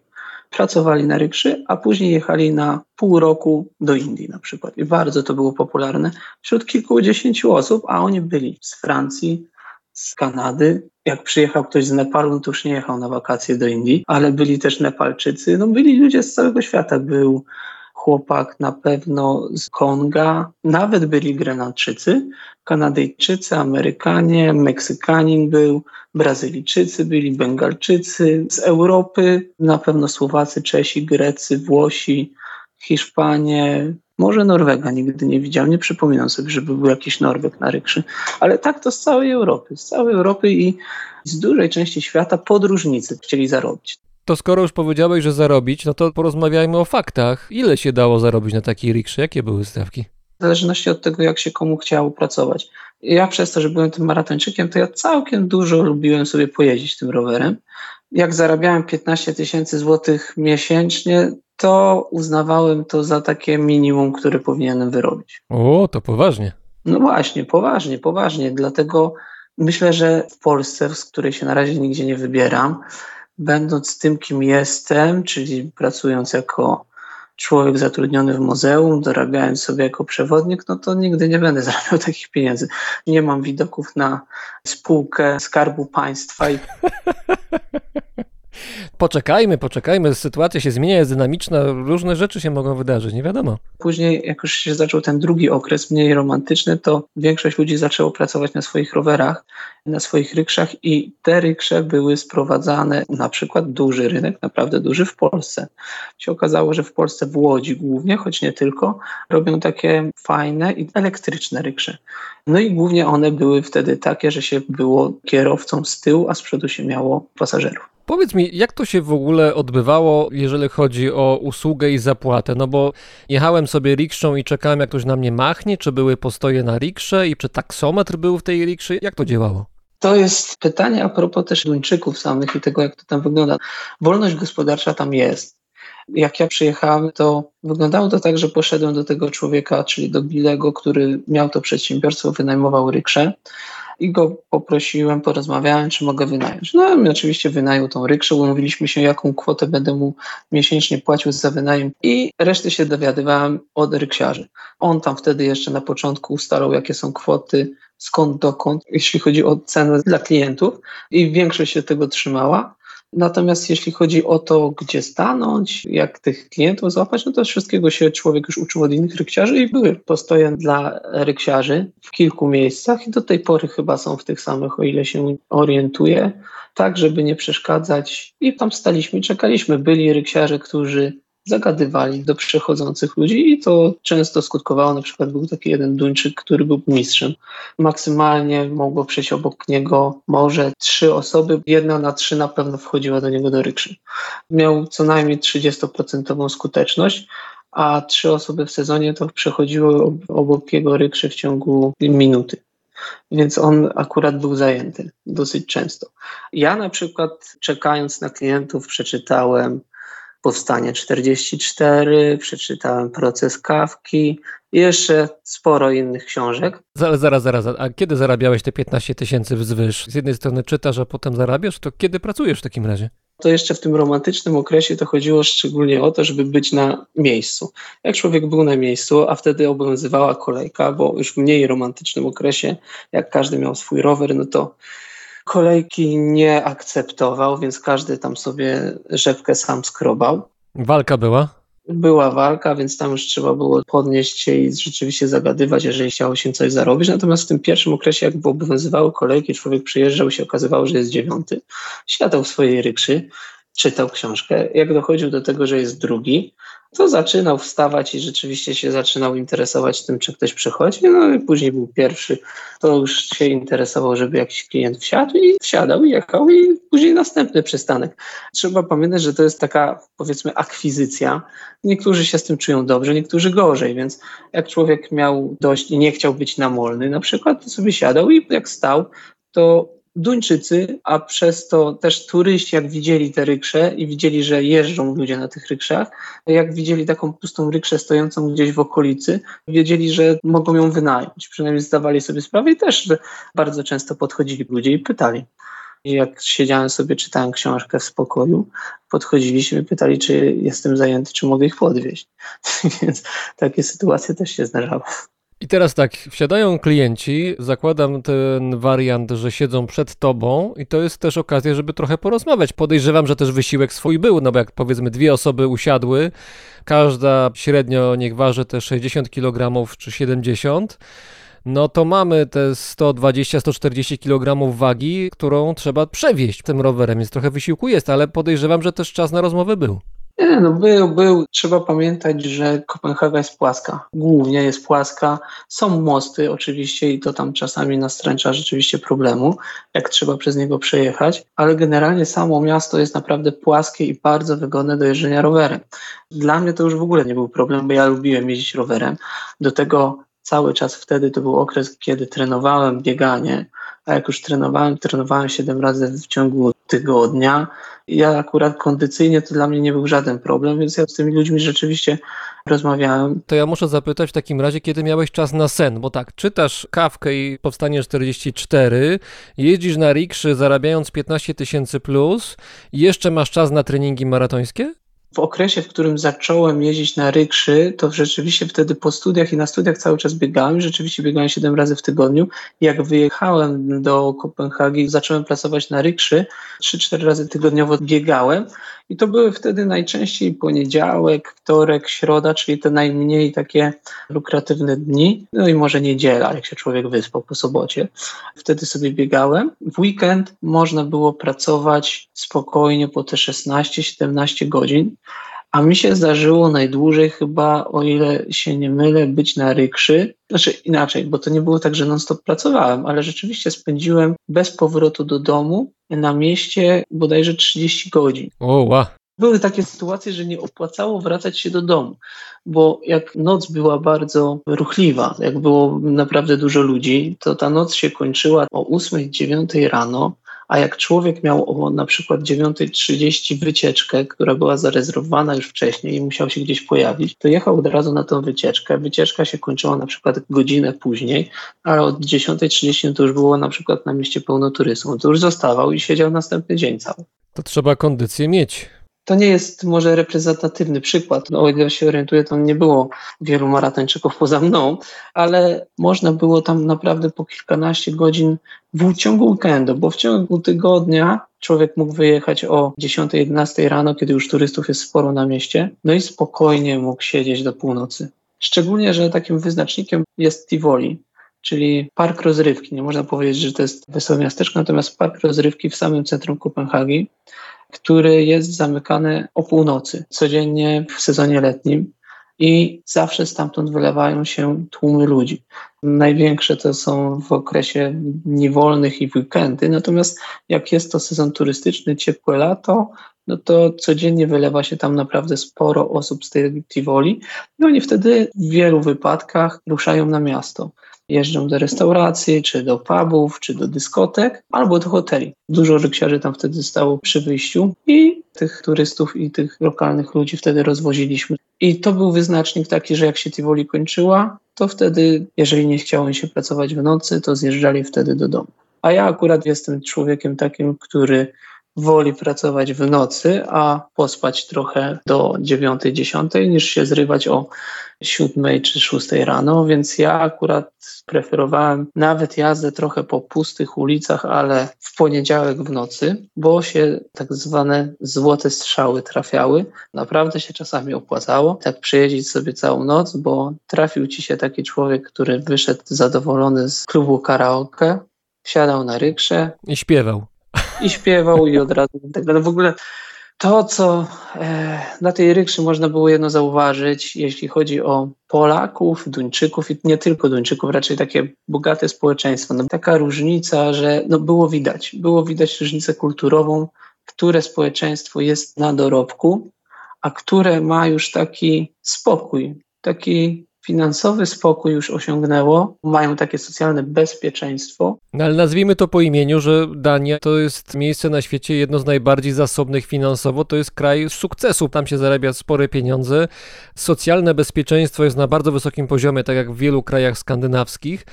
pracowali na rykszy, a później jechali na pół roku do Indii na przykład. I bardzo to było popularne wśród kilkudziesięciu osób, a oni byli z Francji, z Kanady. Jak przyjechał ktoś z Nepalu, no to już nie jechał na wakacje do Indii, ale byli też Nepalczycy, no byli ludzie z całego świata. Był chłopak na pewno z Konga, nawet byli Grenadczycy, Kanadyjczycy, Amerykanie, Meksykanin był, Brazylijczycy byli, Bengalczycy, z Europy. Na pewno Słowacy, Czesi, Grecy, Włosi, Hiszpanie, może Norwega nigdy nie widziałem, nie przypominam sobie, żeby był jakiś Norweg na rykszy, ale tak to z całej Europy, z całej Europy i z dużej części świata podróżnicy chcieli zarobić. To skoro już powiedziałeś, że zarobić, no to porozmawiajmy o faktach. Ile się dało zarobić na takiej rikszy? Jakie były stawki? W zależności od tego, jak się komu chciało pracować. Ja przez to, że byłem tym maratończykiem, to ja całkiem dużo lubiłem sobie pojeździć tym rowerem. Jak zarabiałem 15 tysięcy złotych miesięcznie, to uznawałem to za takie minimum, które powinienem wyrobić. O, to poważnie. No właśnie, poważnie, poważnie. Dlatego myślę, że w Polsce, z której się na razie nigdzie nie wybieram, będąc tym, kim jestem, czyli pracując jako człowiek zatrudniony w muzeum, dorabiając sobie jako przewodnik, no to nigdy nie będę zarabiał takich pieniędzy. Nie mam widoków na spółkę Skarbu Państwa i Poczekajmy, poczekajmy, sytuacja się zmienia, jest dynamiczna, różne rzeczy się mogą wydarzyć, nie wiadomo. Później, jak już się zaczął ten drugi okres, mniej romantyczny, to większość ludzi zaczęło pracować na swoich rowerach, na swoich rykszach i te ryksze były sprowadzane, na przykład duży rynek, naprawdę duży w Polsce. Się okazało, że w Polsce, w Łodzi głównie, choć nie tylko, robią takie fajne i elektryczne ryksze. No i głównie one były wtedy takie, że się było kierowcą z tyłu, a z przodu się miało pasażerów. Powiedz mi, jak to się w ogóle odbywało, jeżeli chodzi o usługę i zapłatę? No bo jechałem sobie rikszą i czekałem, jak ktoś na mnie machnie, czy były postoje na riksze i czy taksometr był w tej rikszy? Jak to działało? To jest pytanie a propos też Duńczyków samych i tego, jak to tam wygląda. Wolność gospodarcza tam jest. Jak ja przyjechałem, to wyglądało to tak, że poszedłem do tego człowieka, czyli do Bilego, który miał to przedsiębiorstwo, wynajmował rykszę i go poprosiłem, porozmawiałem, czy mogę wynająć. No i oczywiście wynajął tą rykszę, umówiliśmy się, jaką kwotę będę mu miesięcznie płacił za wynajem i resztę się dowiadywałem od ryksiarzy. On tam wtedy jeszcze na początku ustalał, jakie są kwoty, skąd dokąd, jeśli chodzi o cenę dla klientów i większość się tego trzymała. Natomiast jeśli chodzi o to, gdzie stanąć, jak tych klientów złapać, no to wszystkiego się człowiek już uczył od innych ryksiarzy i były postoje dla ryksiarzy w kilku miejscach i do tej pory chyba są w tych samych, o ile się orientuję, tak żeby nie przeszkadzać. I tam staliśmy czekaliśmy. Byli ryksiarze, którzy zagadywali do przechodzących ludzi i to często skutkowało, na przykład był taki jeden Duńczyk, który był mistrzem. Maksymalnie mogło przejść obok niego może trzy osoby, jedna na trzy na pewno wchodziła do niego do rykszy. Miał co najmniej 30% skuteczność, a trzy osoby w sezonie to przechodziły obok jego rykszy w ciągu minuty. Więc on akurat był zajęty dosyć często. Ja na przykład czekając na klientów przeczytałem Powstanie 44, przeczytałem Proces Kawki i jeszcze sporo innych książek. Zaraz, zaraz, zaraz. A kiedy zarabiałeś te 15 tysięcy wzwyż? Z jednej strony czytasz, a potem zarabiasz, to kiedy pracujesz w takim razie? To jeszcze w tym romantycznym okresie to chodziło szczególnie o to, żeby być na miejscu. Jak człowiek był na miejscu, a wtedy obowiązywała kolejka, bo już w mniej romantycznym okresie, jak każdy miał swój rower, no to kolejki nie akceptował, więc każdy tam sobie rzepkę sam skrobał. Walka była? Była walka, więc tam już trzeba było podnieść się i rzeczywiście zagadywać, jeżeli chciało się coś zarobić. Natomiast w tym pierwszym okresie, jak obowiązywały kolejki, człowiek przyjeżdżał i się okazywało, że jest dziewiąty, siadał w swojej rykszy, czytał książkę. Jak dochodził do tego, że jest drugi, to zaczynał wstawać i rzeczywiście się zaczynał interesować tym, czy ktoś przychodzi. No i później był pierwszy, to już się interesował, żeby jakiś klient wsiadł i wsiadał i jechał i później następny przystanek. Trzeba pamiętać, że to jest taka powiedzmy akwizycja. Niektórzy się z tym czują dobrze, niektórzy gorzej, więc jak człowiek miał dość i nie chciał być namolny na przykład, to sobie siadał i jak stał, to Duńczycy, a przez to też turyści, jak widzieli te ryksze i widzieli, że jeżdżą ludzie na tych rykszach, jak widzieli taką pustą rykszę stojącą gdzieś w okolicy, wiedzieli, że mogą ją wynająć. Przynajmniej zdawali sobie sprawę i też bardzo często podchodzili ludzie i pytali. Jak siedziałem sobie, czytałem książkę w spokoju, podchodziliśmy pytali, czy jestem zajęty, czy mogę ich podwieźć. Więc takie sytuacje też się zdarzały. I teraz tak, wsiadają klienci, zakładam ten wariant, że siedzą przed tobą i to jest też okazja, żeby trochę porozmawiać. Podejrzewam, że też wysiłek swój był, no bo jak powiedzmy dwie osoby usiadły, każda średnio niech waży te 60 kg czy 70 no to mamy te 120-140 kg wagi, którą trzeba przewieźć tym rowerem, więc trochę wysiłku jest, ale podejrzewam, że też czas na rozmowę był. Nie, no był, był. Trzeba pamiętać, że Kopenhaga jest płaska. Głównie jest płaska. Są mosty oczywiście i to tam czasami nastręcza rzeczywiście problemu, jak trzeba przez niego przejechać, ale generalnie samo miasto jest naprawdę płaskie i bardzo wygodne do jeżdżenia rowerem. Dla mnie to już w ogóle nie był problem, bo ja lubiłem jeździć rowerem. Do tego cały czas wtedy to był okres, kiedy trenowałem bieganie, a jak już trenowałem, trenowałem 7 razy w ciągu tygodnia. Ja akurat kondycyjnie to dla mnie nie był żaden problem, więc ja z tymi ludźmi rzeczywiście rozmawiałem. To ja muszę zapytać w takim razie, kiedy miałeś czas na sen, bo tak, czytasz kawkę i powstanie 44, jeździsz na rikszy zarabiając 15 tysięcy plus i jeszcze masz czas na treningi maratońskie? W okresie, w którym zacząłem jeździć na rykszy, to rzeczywiście wtedy po studiach i na studiach cały czas biegałem. Rzeczywiście biegałem 7 razy w tygodniu. Jak wyjechałem do Kopenhagi, zacząłem pracować na rykszy, 3-4 razy tygodniowo biegałem i to były wtedy najczęściej poniedziałek, wtorek, środa, czyli te najmniej takie lukratywne dni. No i może niedziela, jak się człowiek wyspał po sobocie. Wtedy sobie biegałem. W weekend można było pracować spokojnie po te 16-17 godzin. A mi się zdarzyło najdłużej chyba, o ile się nie mylę, być na rykszy. Znaczy inaczej, bo to nie było tak, że non-stop pracowałem, ale rzeczywiście spędziłem bez powrotu do domu na mieście bodajże 30 godzin. O, wow. Były takie sytuacje, że nie opłacało wracać się do domu, bo jak noc była bardzo ruchliwa, jak było naprawdę dużo ludzi, to ta noc się kończyła o 8-9 rano, a jak człowiek miał o na przykład 9.30 wycieczkę, która była zarezerwowana już wcześniej i musiał się gdzieś pojawić, to jechał od razu na tą wycieczkę. Wycieczka się kończyła na przykład godzinę później, a od 10.30 to już było na przykład na mieście pełno turystów. To już zostawał i siedział następny dzień cały. To trzeba kondycję mieć. To nie jest może reprezentatywny przykład. No, o ile się orientuję, to nie było wielu maratończyków poza mną, ale można było tam naprawdę po kilkanaście godzin w ciągu weekendu, bo w ciągu tygodnia człowiek mógł wyjechać o 10-11 rano, kiedy już turystów jest sporo na mieście, no i spokojnie mógł siedzieć do północy. Szczególnie, że takim wyznacznikiem jest Tivoli, czyli park rozrywki. Nie można powiedzieć, że to jest wesołe miasteczko, natomiast park rozrywki w samym centrum Kopenhagi który jest zamykany o północy, codziennie w sezonie letnim i zawsze stamtąd wylewają się tłumy ludzi. Największe to są w okresie dni wolnych i weekendy, natomiast jak jest to sezon turystyczny, ciepłe lato, no to codziennie wylewa się tam naprawdę sporo osób z tej Tivoli. No i wtedy w wielu wypadkach ruszają na miasto jeżdżą do restauracji, czy do pubów, czy do dyskotek, albo do hoteli. Dużo ryksiarzy tam wtedy stało przy wyjściu i tych turystów i tych lokalnych ludzi wtedy rozwoziliśmy. I to był wyznacznik taki, że jak się Tivoli kończyła, to wtedy, jeżeli nie chciało się pracować w nocy, to zjeżdżali wtedy do domu. A ja akurat jestem człowiekiem takim, który woli pracować w nocy, a pospać trochę do 9-10, niż się zrywać o 7 czy 6 rano, więc ja akurat preferowałem nawet jazdę trochę po pustych ulicach, ale w poniedziałek w nocy, bo się tak zwane złote strzały trafiały. Naprawdę się czasami opłacało tak przejeździć sobie całą noc, bo trafił ci się taki człowiek, który wyszedł zadowolony z klubu karaoke, siadał na rykrze i śpiewał i śpiewał i od razu tak dalej. W ogóle to, co e, na tej rykszy można było jedno zauważyć, jeśli chodzi o Polaków, Duńczyków i nie tylko Duńczyków, raczej takie bogate społeczeństwo. No, taka różnica, że no, było widać, było widać różnicę kulturową, które społeczeństwo jest na dorobku, a które ma już taki spokój, taki finansowy spokój już osiągnęło, mają takie socjalne bezpieczeństwo. No ale nazwijmy to po imieniu, że Dania to jest miejsce na świecie jedno z najbardziej zasobnych finansowo, to jest kraj sukcesu, tam się zarabia spore pieniądze, socjalne bezpieczeństwo jest na bardzo wysokim poziomie, tak jak w wielu krajach skandynawskich.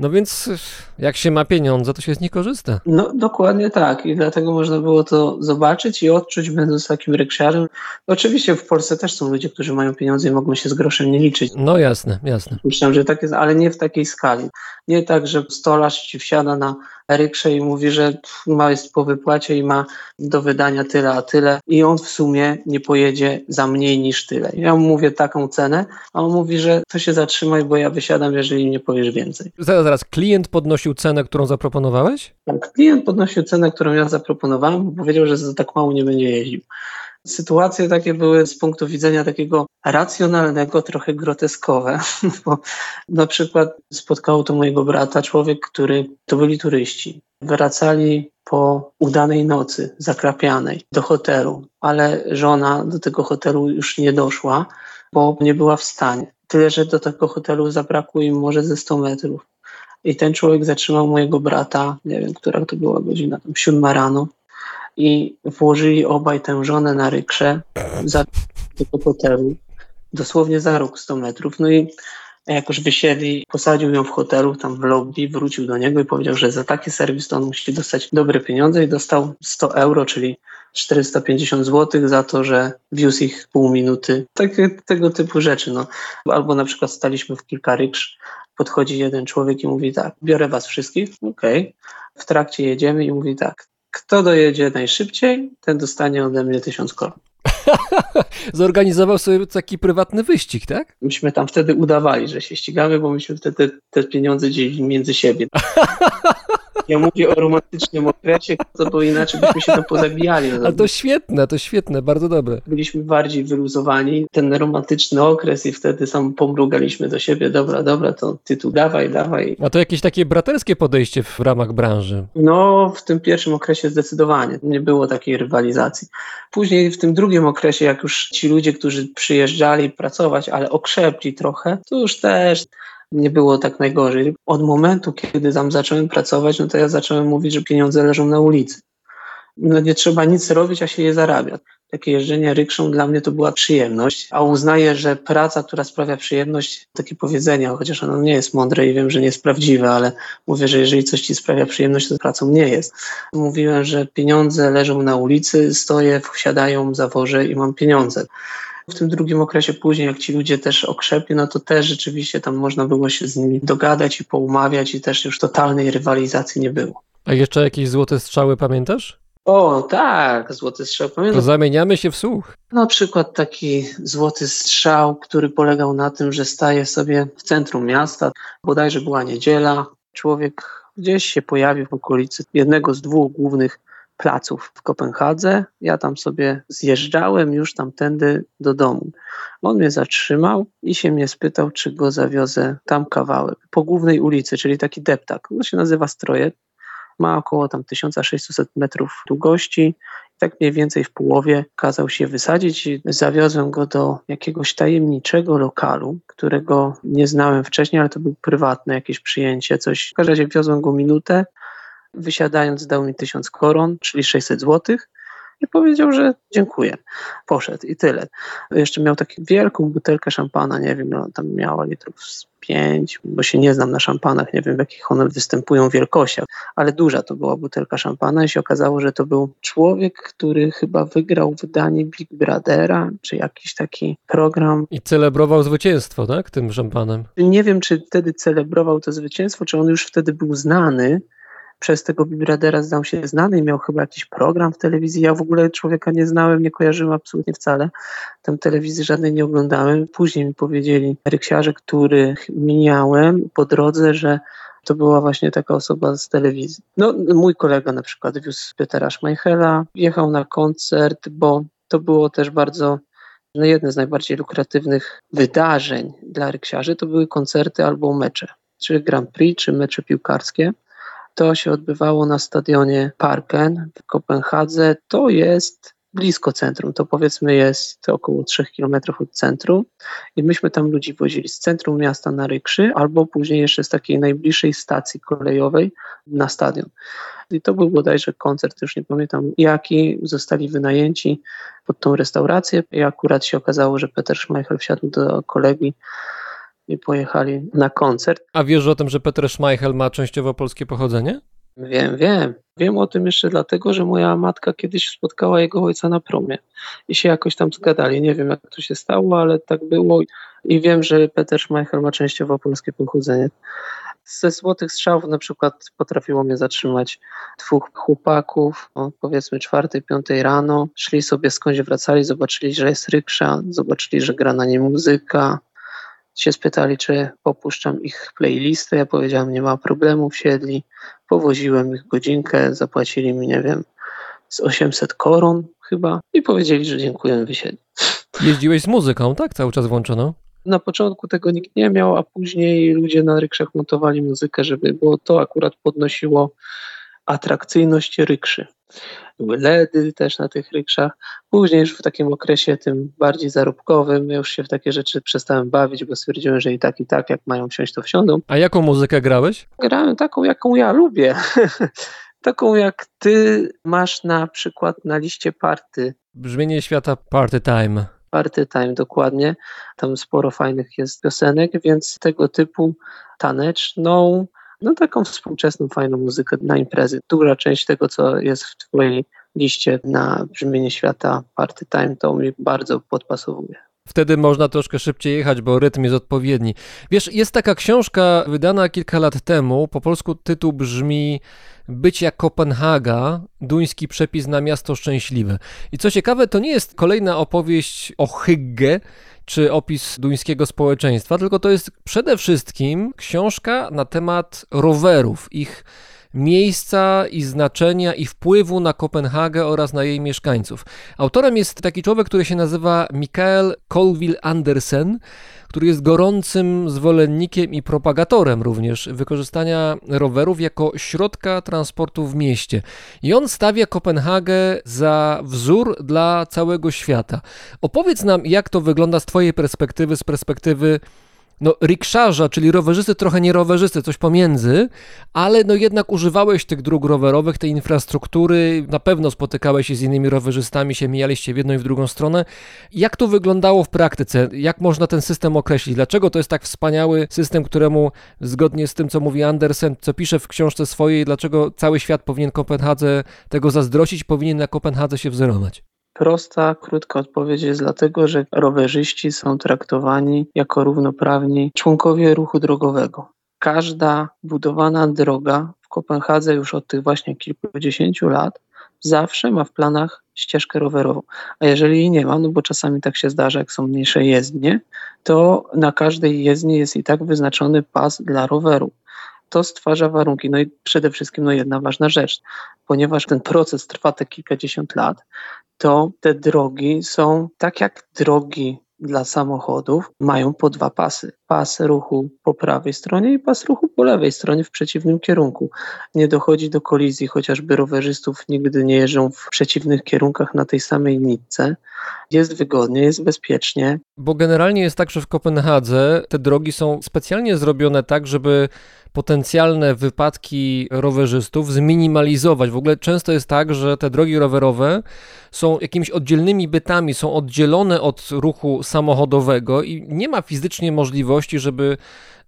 No więc jak się ma pieniądze, to się z nich korzysta. No dokładnie tak i dlatego można było to zobaczyć i odczuć będąc takim ryksiarzem. Oczywiście w Polsce też są ludzie, którzy mają pieniądze i mogą się z groszem nie liczyć. No jasne, jasne. Myślę, że tak jest, ale nie w takiej skali. Nie tak, że stolarz ci wsiada na ryksze i mówi, że ma jest po wypłacie i ma do wydania tyle, a tyle i on w sumie nie pojedzie za mniej niż tyle. Ja mu mówię taką cenę, a on mówi, że to się zatrzymaj, bo ja wysiadam, jeżeli nie powiesz więcej. Zaraz, zaraz, klient podnosił cenę, którą zaproponowałeś? Tak, klient podnosił cenę, którą ja zaproponowałem, bo powiedział, że za tak mało nie będzie jeździł. Sytuacje takie były z punktu widzenia takiego racjonalnego, trochę groteskowe, bo na przykład spotkało to mojego brata, człowiek, który to byli turyści. Wracali po udanej nocy, zakrapianej, do hotelu, ale żona do tego hotelu już nie doszła, bo nie była w stanie. Tyle, że do tego hotelu zabrakło im może ze 100 metrów. I ten człowiek zatrzymał mojego brata, nie wiem, która to była godzina, tam siódma rano, i włożyli obaj tę żonę na rykrze za tego hotelu, dosłownie za róg 100 metrów. No i jak już wysiedli, posadził ją w hotelu, tam w lobby, wrócił do niego i powiedział, że za taki serwis to on musi dostać dobre pieniądze i dostał 100 euro, czyli 450 zł za to, że wiózł ich pół minuty. Takie, tego typu rzeczy. No. Albo na przykład staliśmy w kilka ryksz, podchodzi jeden człowiek i mówi tak, biorę was wszystkich, okej. Okay. W trakcie jedziemy i mówi tak, kto dojedzie najszybciej, ten dostanie ode mnie tysiąc koron. Zorganizował sobie taki prywatny wyścig, tak? Myśmy tam wtedy udawali, że się ścigamy, bo myśmy wtedy te pieniądze dzielili między siebie. Ja mówię o romantycznym okresie, to bo inaczej byśmy się tam pozabijali. Ale to świetne, to świetne, bardzo dobre. Byliśmy bardziej wyluzowani. Ten romantyczny okres i wtedy sam pomrugaliśmy do siebie, dobra, dobra, to ty tu dawaj, dawaj. A to jakieś takie braterskie podejście w ramach branży. No, w tym pierwszym okresie zdecydowanie nie było takiej rywalizacji. Później w tym drugim okresie, jak już ci ludzie, którzy przyjeżdżali pracować, ale okrzepli trochę, to już też nie było tak najgorzej. Od momentu, kiedy tam zacząłem pracować, no to ja zacząłem mówić, że pieniądze leżą na ulicy. No nie trzeba nic robić, a się je zarabia. Takie jeżdżenie rykszą dla mnie to była przyjemność, a uznaję, że praca, która sprawia przyjemność, takie powiedzenie, chociaż ono nie jest mądre i wiem, że nie jest prawdziwe, ale mówię, że jeżeli coś ci sprawia przyjemność, to pracą nie jest. Mówiłem, że pieniądze leżą na ulicy, stoję, wsiadają, zawożę i mam pieniądze. W tym drugim okresie później, jak ci ludzie też okrzepli, no to też rzeczywiście tam można było się z nimi dogadać i poumawiać i też już totalnej rywalizacji nie było. A jeszcze jakieś złote strzały pamiętasz? O, tak, złoty strzał. To Pamiętam zamieniamy się w słuch. na przykład taki złoty strzał, który polegał na tym, że staje sobie w centrum miasta, bodajże była niedziela, człowiek gdzieś się pojawił w okolicy jednego z dwóch głównych placów w Kopenhadze. Ja tam sobie zjeżdżałem już tamtędy do domu. On mnie zatrzymał i się mnie spytał, czy go zawiozę tam kawałek. Po głównej ulicy, czyli taki deptak. On się nazywa Strojet. Ma około tam 1600 metrów długości. Tak mniej więcej w połowie kazał się wysadzić i zawiozłem go do jakiegoś tajemniczego lokalu, którego nie znałem wcześniej, ale to był prywatne jakieś przyjęcie, coś. W każdym razie wiozłem go minutę. Wysiadając dał mi 1000 koron, czyli 600 złotych i powiedział, że dziękuję. Poszedł i tyle. Jeszcze miał taką wielką butelkę szampana, nie wiem, no, tam miała litrów z pięć, bo się nie znam na szampanach, nie wiem w jakich one występują wielkościach, ale duża to była butelka szampana i się okazało, że to był człowiek, który chyba wygrał wydanie Big Brothera, czy jakiś taki program. I celebrował zwycięstwo, tak? Tym szampanem. Nie wiem, czy wtedy celebrował to zwycięstwo, czy on już wtedy był znany, przez tego Big Brothera zdał się znany i miał chyba jakiś program w telewizji. Ja w ogóle człowieka nie znałem, nie kojarzyłem absolutnie wcale. Tam telewizji żadnej nie oglądałem. Później mi powiedzieli ryksiarze, których mijałem po drodze, że to była właśnie taka osoba z telewizji. No, mój kolega na przykład wiózł Petera Schmeichela, jechał na koncert, bo to było też bardzo no jedne z najbardziej lukratywnych wydarzeń dla ryksiarzy to były koncerty albo mecze, czy Grand Prix, czy mecze piłkarskie. To się odbywało na stadionie Parken w Kopenhadze. To jest blisko centrum, to powiedzmy jest około 3 km od centrum i myśmy tam ludzi wozili z centrum miasta na rykszy albo później jeszcze z takiej najbliższej stacji kolejowej na stadion. I to był bodajże koncert, już nie pamiętam jaki, zostali wynajęci pod tą restaurację i akurat się okazało, że Peter Schmeichel wsiadł do kolegi i pojechali na koncert. A wiesz o tym, że Peter Schmeichel ma częściowo polskie pochodzenie? Wiem, wiem. Wiem o tym jeszcze dlatego, że moja matka kiedyś spotkała jego ojca na promie i się jakoś tam zgadali. Nie wiem, jak to się stało, ale tak było. I wiem, że Peter Schmeichel ma częściowo polskie pochodzenie. Ze złotych strzałów na przykład potrafiło mnie zatrzymać dwóch chłopaków, o, powiedzmy czwartej, piątej rano. Szli sobie skądś wracali, zobaczyli, że jest ryksza, zobaczyli, że gra na nie muzyka, się spytali, czy popuszczam ich playlistę. Ja powiedziałem, nie ma problemu, wsiedli, powoziłem ich godzinkę, zapłacili mi, nie wiem, z 800 koron chyba i powiedzieli, że dziękuję, wysiedli. Jeździłeś z muzyką, tak? Cały czas włączono? Na początku tego nikt nie miał, a później ludzie na rykszach montowali muzykę, żeby, bo to akurat podnosiło atrakcyjność rykszy. Były LEDy też na tych rykszach. Później już w takim okresie tym bardziej zarobkowym już się w takie rzeczy przestałem bawić, bo stwierdziłem, że i tak, i tak, jak mają wsiąść, to wsiądą. A jaką muzykę grałeś? Grałem taką, jaką ja lubię. taką, jak ty masz na przykład na liście party. Brzmienie świata Party Time. Party Time dokładnie. Tam sporo fajnych jest piosenek, więc tego typu taneczną, no taką współczesną, fajną muzykę na imprezy. Duża część tego, co jest w twojej liście na brzmienie świata Party Time, to mi bardzo podpasowuje. Wtedy można troszkę szybciej jechać, bo rytm jest odpowiedni. Wiesz, jest taka książka wydana kilka lat temu. Po polsku tytuł brzmi Bycia Kopenhaga, duński przepis na miasto szczęśliwe. I co ciekawe, to nie jest kolejna opowieść o Hygge, czy opis duńskiego społeczeństwa, tylko to jest przede wszystkim książka na temat rowerów, ich miejsca i znaczenia i wpływu na Kopenhagę oraz na jej mieszkańców. Autorem jest taki człowiek, który się nazywa Mikael Colville Andersen, który jest gorącym zwolennikiem i propagatorem również wykorzystania rowerów jako środka transportu w mieście. I on stawia Kopenhagę za wzór dla całego świata. Opowiedz nam, jak to wygląda z Twojej perspektywy, z perspektywy no, rikszarza, czyli rowerzysty, trochę nie rowerzysty, coś pomiędzy, ale no jednak używałeś tych dróg rowerowych, tej infrastruktury, na pewno spotykałeś się z innymi rowerzystami, się mijaliście w jedną i w drugą stronę. Jak to wyglądało w praktyce? Jak można ten system określić? Dlaczego to jest tak wspaniały system, któremu zgodnie z tym, co mówi Andersen, co pisze w książce swojej, dlaczego cały świat powinien Kopenhadze tego zazdrościć, powinien na Kopenhadze się wzorować? Prosta, krótka odpowiedź jest dlatego, że rowerzyści są traktowani jako równoprawni członkowie ruchu drogowego. Każda budowana droga w Kopenhadze już od tych właśnie kilkudziesięciu lat zawsze ma w planach ścieżkę rowerową. A jeżeli jej nie ma, no bo czasami tak się zdarza, jak są mniejsze jezdnie, to na każdej jezdni jest i tak wyznaczony pas dla roweru to stwarza warunki. No i przede wszystkim no jedna ważna rzecz, ponieważ ten proces trwa te kilkadziesiąt lat, to te drogi są tak jak drogi dla samochodów mają po dwa pasy. Pas ruchu po prawej stronie i pas ruchu po lewej stronie w przeciwnym kierunku. Nie dochodzi do kolizji, chociażby rowerzystów nigdy nie jeżdżą w przeciwnych kierunkach na tej samej nitce. Jest wygodnie, jest bezpiecznie. Bo generalnie jest tak, że w Kopenhadze te drogi są specjalnie zrobione tak, żeby potencjalne wypadki rowerzystów zminimalizować. W ogóle często jest tak, że te drogi rowerowe są jakimiś oddzielnymi bytami, są oddzielone od ruchu samochodowego i nie ma fizycznie możliwości, żeby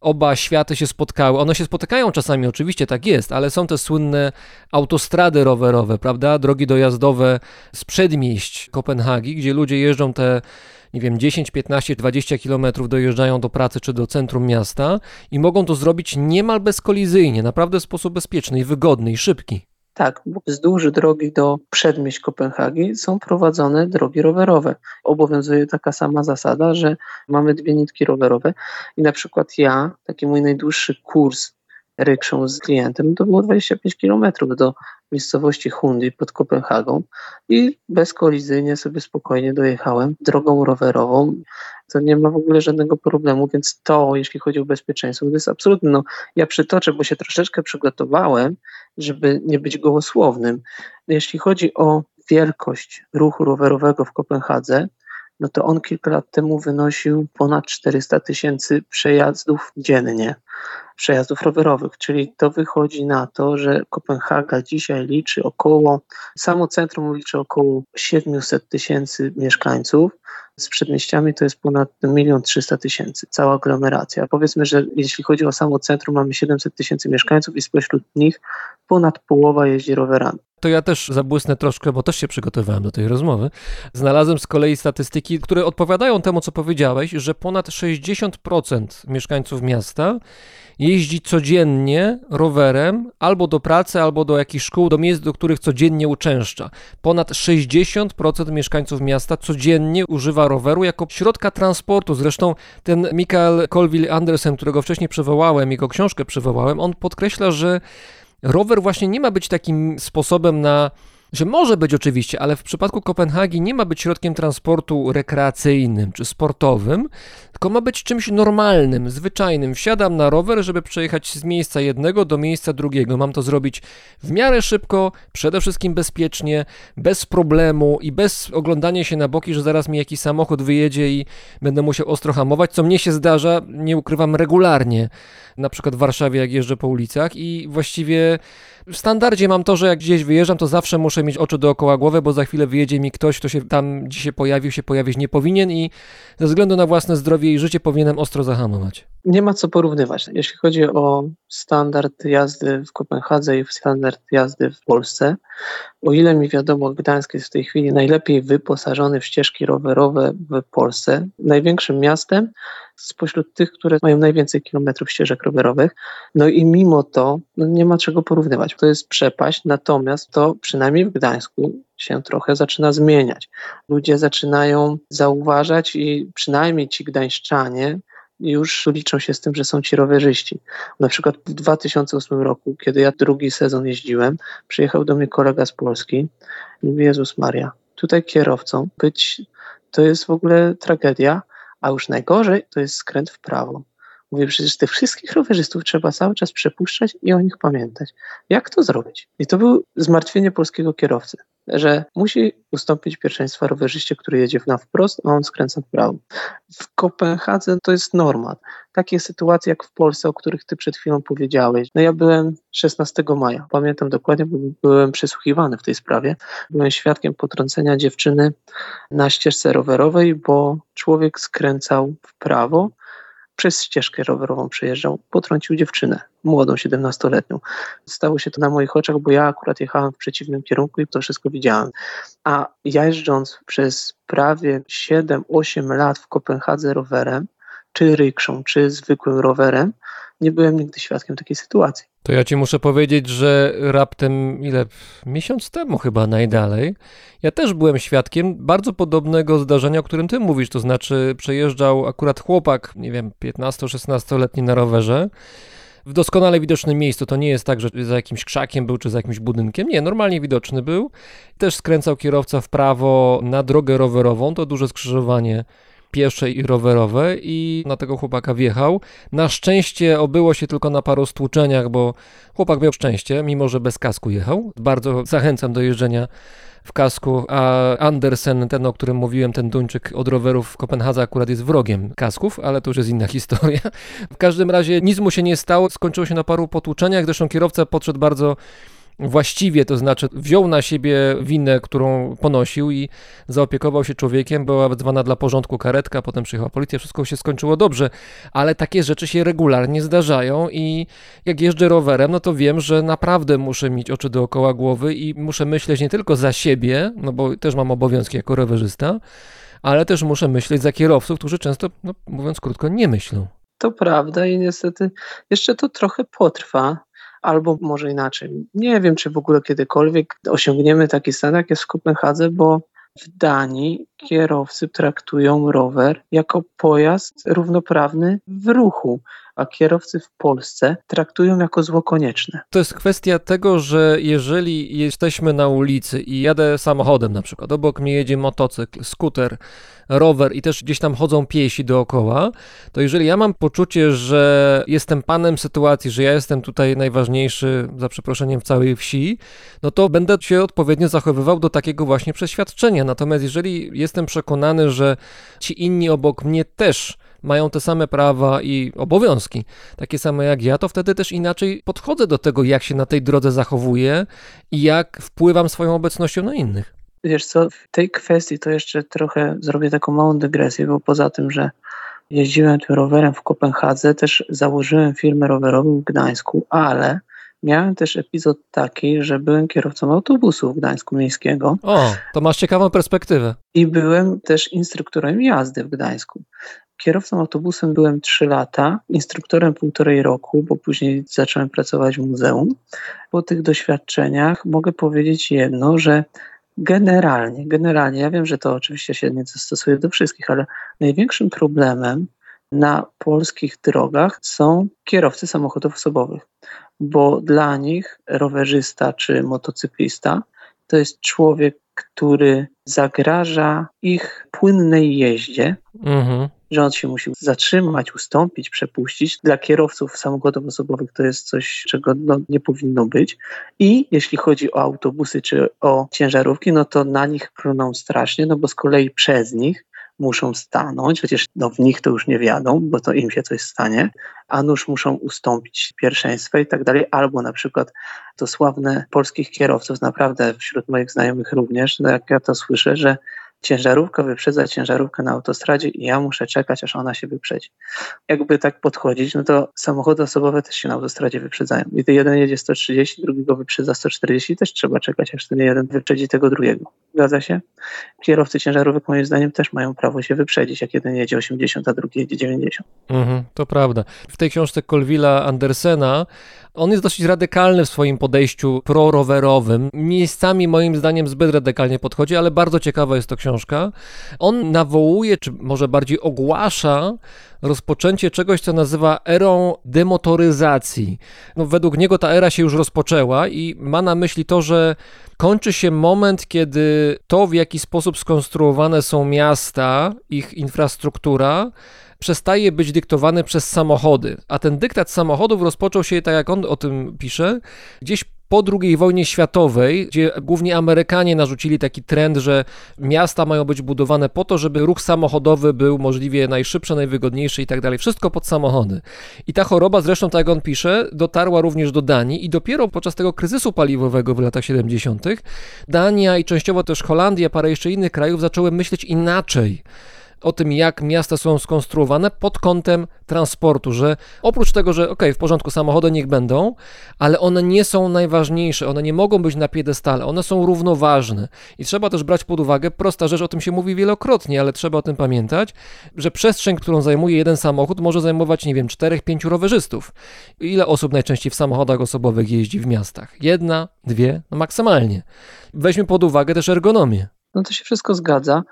oba światy się spotkały. One się spotykają czasami, oczywiście tak jest, ale są te słynne autostrady rowerowe, prawda? Drogi dojazdowe z przedmieść Kopenhagi, gdzie ludzie jeżdżą te nie wiem, 10, 15, 20 kilometrów dojeżdżają do pracy czy do centrum miasta i mogą to zrobić niemal bezkolizyjnie, naprawdę w sposób bezpieczny i wygodny i szybki. Tak, wzdłuż drogi do przedmieść Kopenhagi są prowadzone drogi rowerowe. Obowiązuje taka sama zasada, że mamy dwie nitki rowerowe i na przykład ja, taki mój najdłuższy kurs rykszą z klientem, to było 25 km do miejscowości Hundi pod Kopenhagą i bezkolizyjnie sobie spokojnie dojechałem drogą rowerową. To nie ma w ogóle żadnego problemu, więc to, jeśli chodzi o bezpieczeństwo, to jest absolutne. No, ja przytoczę, bo się troszeczkę przygotowałem, żeby nie być gołosłownym. Jeśli chodzi o wielkość ruchu rowerowego w Kopenhadze, no to on kilka lat temu wynosił ponad 400 tysięcy przejazdów dziennie, przejazdów rowerowych, czyli to wychodzi na to, że Kopenhaga dzisiaj liczy około, samo centrum liczy około 700 tysięcy mieszkańców, z przedmieściami to jest ponad 1 300 tysięcy, cała aglomeracja. Powiedzmy, że jeśli chodzi o samo centrum, mamy 700 tysięcy mieszkańców i spośród nich ponad połowa jeździ rowerami. To ja też zabłysnę troszkę, bo też się przygotowałem do tej rozmowy. Znalazłem z kolei statystyki, które odpowiadają temu, co powiedziałeś, że ponad 60% mieszkańców miasta jeździ codziennie rowerem albo do pracy, albo do jakichś szkół, do miejsc, do których codziennie uczęszcza. Ponad 60% mieszkańców miasta codziennie używa roweru jako środka transportu. Zresztą ten Mikael Colville Andersen, którego wcześniej przywołałem, jego książkę przywołałem, on podkreśla, że rower właśnie nie ma być takim sposobem na że może być oczywiście, ale w przypadku Kopenhagi nie ma być środkiem transportu rekreacyjnym czy sportowym, tylko ma być czymś normalnym, zwyczajnym. Wsiadam na rower, żeby przejechać z miejsca jednego do miejsca drugiego. Mam to zrobić w miarę szybko, przede wszystkim bezpiecznie, bez problemu i bez oglądania się na boki, że zaraz mi jakiś samochód wyjedzie i będę musiał ostro hamować, co mnie się zdarza, nie ukrywam, regularnie. Na przykład w Warszawie, jak jeżdżę po ulicach i właściwie w standardzie mam to, że jak gdzieś wyjeżdżam, to zawsze muszę mieć oczy dookoła głowy, bo za chwilę wyjedzie mi ktoś, kto się tam dzisiaj pojawił, się pojawić nie powinien i ze względu na własne zdrowie i życie powinienem ostro zahamować. Nie ma co porównywać. Jeśli chodzi o standard jazdy w Kopenhadze i standard jazdy w Polsce, o ile mi wiadomo, Gdańsk jest w tej chwili najlepiej wyposażony w ścieżki rowerowe w Polsce, największym miastem spośród tych, które mają najwięcej kilometrów ścieżek rowerowych. No i mimo to no nie ma czego porównywać. To jest przepaść, natomiast to przynajmniej w Gdańsku się trochę zaczyna zmieniać. Ludzie zaczynają zauważać i przynajmniej ci gdańszczanie już liczą się z tym, że są ci rowerzyści. Na przykład w 2008 roku, kiedy ja drugi sezon jeździłem, przyjechał do mnie kolega z Polski i mówi, Jezus Maria, tutaj kierowcą być to jest w ogóle tragedia, a już najgorzej to jest skręt w prawo. Mówię, przecież tych wszystkich rowerzystów trzeba cały czas przepuszczać i o nich pamiętać. Jak to zrobić? I to był zmartwienie polskiego kierowcy, że musi ustąpić pierwszeństwa rowerzyście, który jedzie na wprost, a on skręca w prawo. W Kopenhadze to jest norma. Takie sytuacje jak w Polsce, o których ty przed chwilą powiedziałeś. No ja byłem 16 maja, pamiętam dokładnie, bo byłem przesłuchiwany w tej sprawie. Byłem świadkiem potrącenia dziewczyny na ścieżce rowerowej, bo człowiek skręcał w prawo, przez ścieżkę rowerową przejeżdżał, potrącił dziewczynę, młodą, 17-letnią. Stało się to na moich oczach, bo ja akurat jechałem w przeciwnym kierunku i to wszystko widziałem. A jeżdżąc przez prawie 7-8 lat w Kopenhadze rowerem, czy rykszą, czy zwykłym rowerem, nie byłem nigdy świadkiem takiej sytuacji. To ja ci muszę powiedzieć, że raptem ile miesiąc temu chyba najdalej, ja też byłem świadkiem bardzo podobnego zdarzenia, o którym ty mówisz, to znaczy przejeżdżał akurat chłopak, nie wiem, 15-16-letni na rowerze w doskonale widocznym miejscu. To nie jest tak, że za jakimś krzakiem był, czy za jakimś budynkiem. Nie, normalnie widoczny był. Też skręcał kierowca w prawo na drogę rowerową, to duże skrzyżowanie piesze i rowerowe i na tego chłopaka wjechał. Na szczęście obyło się tylko na paru stłuczeniach, bo chłopak miał szczęście, mimo że bez kasku jechał. Bardzo zachęcam do jeżdżenia w kasku, a Andersen, ten o którym mówiłem, ten Duńczyk od rowerów w Kopenhadze akurat jest wrogiem kasków, ale to już jest inna historia. W każdym razie nic mu się nie stało, skończyło się na paru potłuczeniach, zresztą kierowca podszedł bardzo właściwie, to znaczy wziął na siebie winę, którą ponosił i zaopiekował się człowiekiem, była wezwana dla porządku karetka, potem przyjechała policja, wszystko się skończyło dobrze, ale takie rzeczy się regularnie zdarzają i jak jeżdżę rowerem, no to wiem, że naprawdę muszę mieć oczy dookoła głowy i muszę myśleć nie tylko za siebie, no bo też mam obowiązki jako rowerzysta, ale też muszę myśleć za kierowców, którzy często, no, mówiąc krótko, nie myślą. To prawda i niestety jeszcze to trochę potrwa, albo może inaczej. Nie wiem, czy w ogóle kiedykolwiek osiągniemy taki stan, jak jest w Kopenhadze, bo w Danii kierowcy traktują rower jako pojazd równoprawny w ruchu, a kierowcy w Polsce traktują jako zło konieczne. To jest kwestia tego, że jeżeli jesteśmy na ulicy i jadę samochodem na przykład, obok mnie jedzie motocykl, skuter, rower i też gdzieś tam chodzą piesi dookoła, to jeżeli ja mam poczucie, że jestem panem sytuacji, że ja jestem tutaj najważniejszy, za przeproszeniem, w całej wsi, no to będę się odpowiednio zachowywał do takiego właśnie przeświadczenia. Natomiast jeżeli jestem przekonany, że ci inni obok mnie też mają te same prawa i obowiązki, takie same jak ja, to wtedy też inaczej podchodzę do tego, jak się na tej drodze zachowuję i jak wpływam swoją obecnością na innych. Wiesz co, w tej kwestii to jeszcze trochę zrobię taką małą dygresję, bo poza tym, że jeździłem tym rowerem w Kopenhadze, też założyłem firmę rowerową w Gdańsku, ale miałem też epizod taki, że byłem kierowcą autobusu w Gdańsku Miejskiego. O, to masz ciekawą perspektywę. I byłem też instruktorem jazdy w Gdańsku. Kierowcą autobusem byłem 3 lata, instruktorem półtorej roku, bo później zacząłem pracować w muzeum. Po tych doświadczeniach mogę powiedzieć jedno, że generalnie, generalnie, ja wiem, że to oczywiście się nie zastosuje do wszystkich, ale największym problemem na polskich drogach są kierowcy samochodów osobowych, bo dla nich rowerzysta czy motocyklista to jest człowiek, który zagraża ich płynnej jeździe, Mhm. Że się musi zatrzymać, ustąpić, przepuścić. Dla kierowców samochodów osobowych to jest coś, czego no, nie powinno być. I jeśli chodzi o autobusy czy o ciężarówki, no to na nich pruną strasznie, no bo z kolei przez nich muszą stanąć, chociaż no, w nich to już nie wiadą, bo to im się coś stanie, a nuż muszą ustąpić pierwszeństwa i tak dalej, albo na przykład to sławne polskich kierowców, naprawdę wśród moich znajomych również, no jak ja to słyszę, że ciężarówka wyprzedza ciężarówkę na autostradzie i ja muszę czekać, aż ona się wyprzedzi. Jakby tak podchodzić, no to samochody osobowe też się na autostradzie wyprzedzają. I jeden jedzie 130, drugi go wyprzedza 140 też trzeba czekać, aż ten jeden wyprzedzi tego drugiego. Zgadza się? Kierowcy ciężarówek moim zdaniem też mają prawo się wyprzedzić, jak jeden jedzie 80, a drugi jedzie 90. Mhm, to prawda. W tej książce Colvilla Andersena on jest dosyć radykalny w swoim podejściu prorowerowym. Miejscami moim zdaniem zbyt radykalnie podchodzi, ale bardzo ciekawa jest to książka książka. On nawołuje, czy może bardziej ogłasza rozpoczęcie czegoś, co nazywa erą demotoryzacji. No, według niego ta era się już rozpoczęła i ma na myśli to, że kończy się moment, kiedy to, w jaki sposób skonstruowane są miasta, ich infrastruktura, przestaje być dyktowany przez samochody. A ten dyktat samochodów rozpoczął się, tak jak on o tym pisze, gdzieś po II wojnie światowej, gdzie głównie Amerykanie narzucili taki trend, że miasta mają być budowane po to, żeby ruch samochodowy był możliwie najszybszy, najwygodniejszy i tak dalej. Wszystko pod samochody. I ta choroba, zresztą tak jak on pisze, dotarła również do Danii i dopiero podczas tego kryzysu paliwowego w latach 70. Dania i częściowo też Holandia, parę jeszcze innych krajów zaczęły myśleć inaczej o tym, jak miasta są skonstruowane pod kątem transportu, że oprócz tego, że ok, w porządku, samochody niech będą, ale one nie są najważniejsze, one nie mogą być na piedestale, one są równoważne. I trzeba też brać pod uwagę, prosta rzecz, o tym się mówi wielokrotnie, ale trzeba o tym pamiętać, że przestrzeń, którą zajmuje jeden samochód, może zajmować, nie wiem, czterech, pięciu rowerzystów. Ile osób najczęściej w samochodach osobowych jeździ w miastach? Jedna, dwie, no maksymalnie. Weźmy pod uwagę też ergonomię. No to się wszystko zgadza.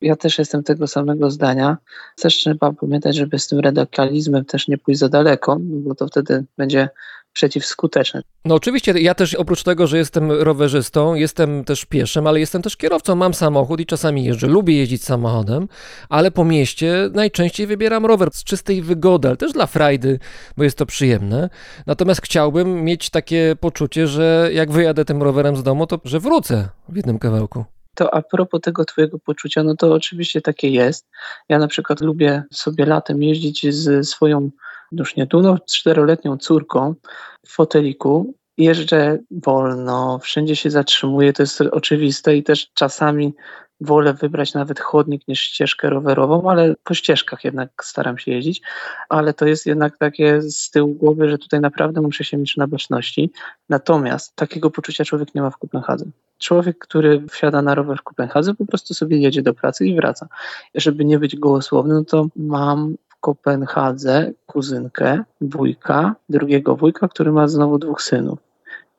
Ja też jestem tego samego zdania. Też trzeba pamiętać, żeby z tym radykalizmem też nie pójść za daleko, bo to wtedy będzie przeciwskuteczne. No oczywiście, ja też oprócz tego, że jestem rowerzystą, jestem też pieszym, ale jestem też kierowcą, mam samochód i czasami jeżdżę, lubię jeździć samochodem, ale po mieście najczęściej wybieram rower z czystej wygody, ale też dla frajdy, bo jest to przyjemne. Natomiast chciałbym mieć takie poczucie, że jak wyjadę tym rowerem z domu, to że wrócę w jednym kawałku. To a propos tego twojego poczucia, no to oczywiście takie jest. Ja na przykład lubię sobie latem jeździć z swoją już nie tu, no, czteroletnią córką w foteliku. Jeżdżę wolno, wszędzie się zatrzymuję, to jest oczywiste i też czasami wolę wybrać nawet chodnik niż ścieżkę rowerową, ale po ścieżkach jednak staram się jeździć, ale to jest jednak takie z tyłu głowy, że tutaj naprawdę muszę się mieć na baczności. Natomiast takiego poczucia człowiek nie ma w Kopenhadze. Człowiek, który wsiada na rower w Kopenhadze, po prostu sobie jedzie do pracy i wraca. Żeby nie być gołosłowny, no to mam w Kopenhadze kuzynkę, wujka, drugiego wujka, który ma znowu dwóch synów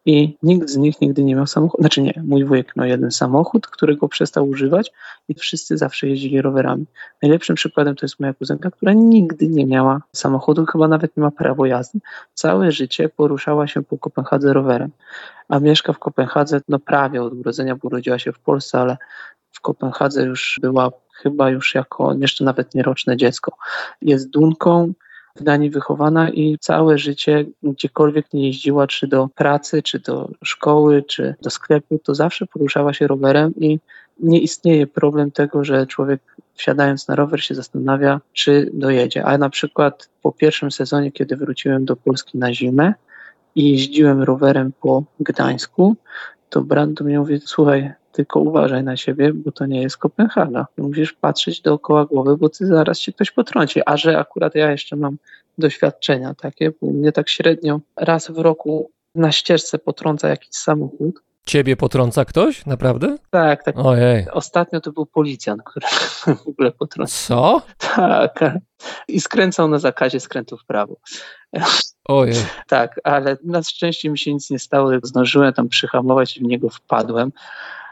i nikt z nich nigdy nie miał samochodu. Znaczy nie, mój wujek miał jeden samochód, którego przestał używać i wszyscy zawsze jeździli rowerami. Najlepszym przykładem to jest moja kuzynka, która nigdy nie miała samochodu, chyba nawet nie ma prawo jazdy. Całe życie poruszała się po Kopenhadze rowerem, a mieszka w Kopenhadze no prawie od urodzenia, bo urodziła się w Polsce, ale w Kopenhadze już była chyba już jako jeszcze nawet nieroczne dziecko. Jest Dunką, w Danii wychowana i całe życie gdziekolwiek nie jeździła, czy do pracy, czy do szkoły, czy do sklepu, to zawsze poruszała się rowerem i nie istnieje problem tego, że człowiek wsiadając na rower się zastanawia, czy dojedzie. A na przykład po pierwszym sezonie, kiedy wróciłem do Polski na zimę i jeździłem rowerem po Gdańsku, to brat do mnie mówi, słuchaj, tylko uważaj na siebie, bo to nie jest Kopenhaga. Musisz patrzeć dookoła głowy, bo ty zaraz się ktoś potrąci. A że akurat ja jeszcze mam doświadczenia takie, bo mnie tak średnio raz w roku na ścieżce potrąca jakiś samochód. Ciebie potrąca ktoś? Naprawdę? Tak, tak. Ojej. Ostatnio to był policjant, który w ogóle potrącił. Co? Tak. I skręcał na zakazie skrętu w prawo. Ojej. Tak, ale na szczęście mi się nic nie stało. Zdążyłem tam przyhamować i w niego wpadłem.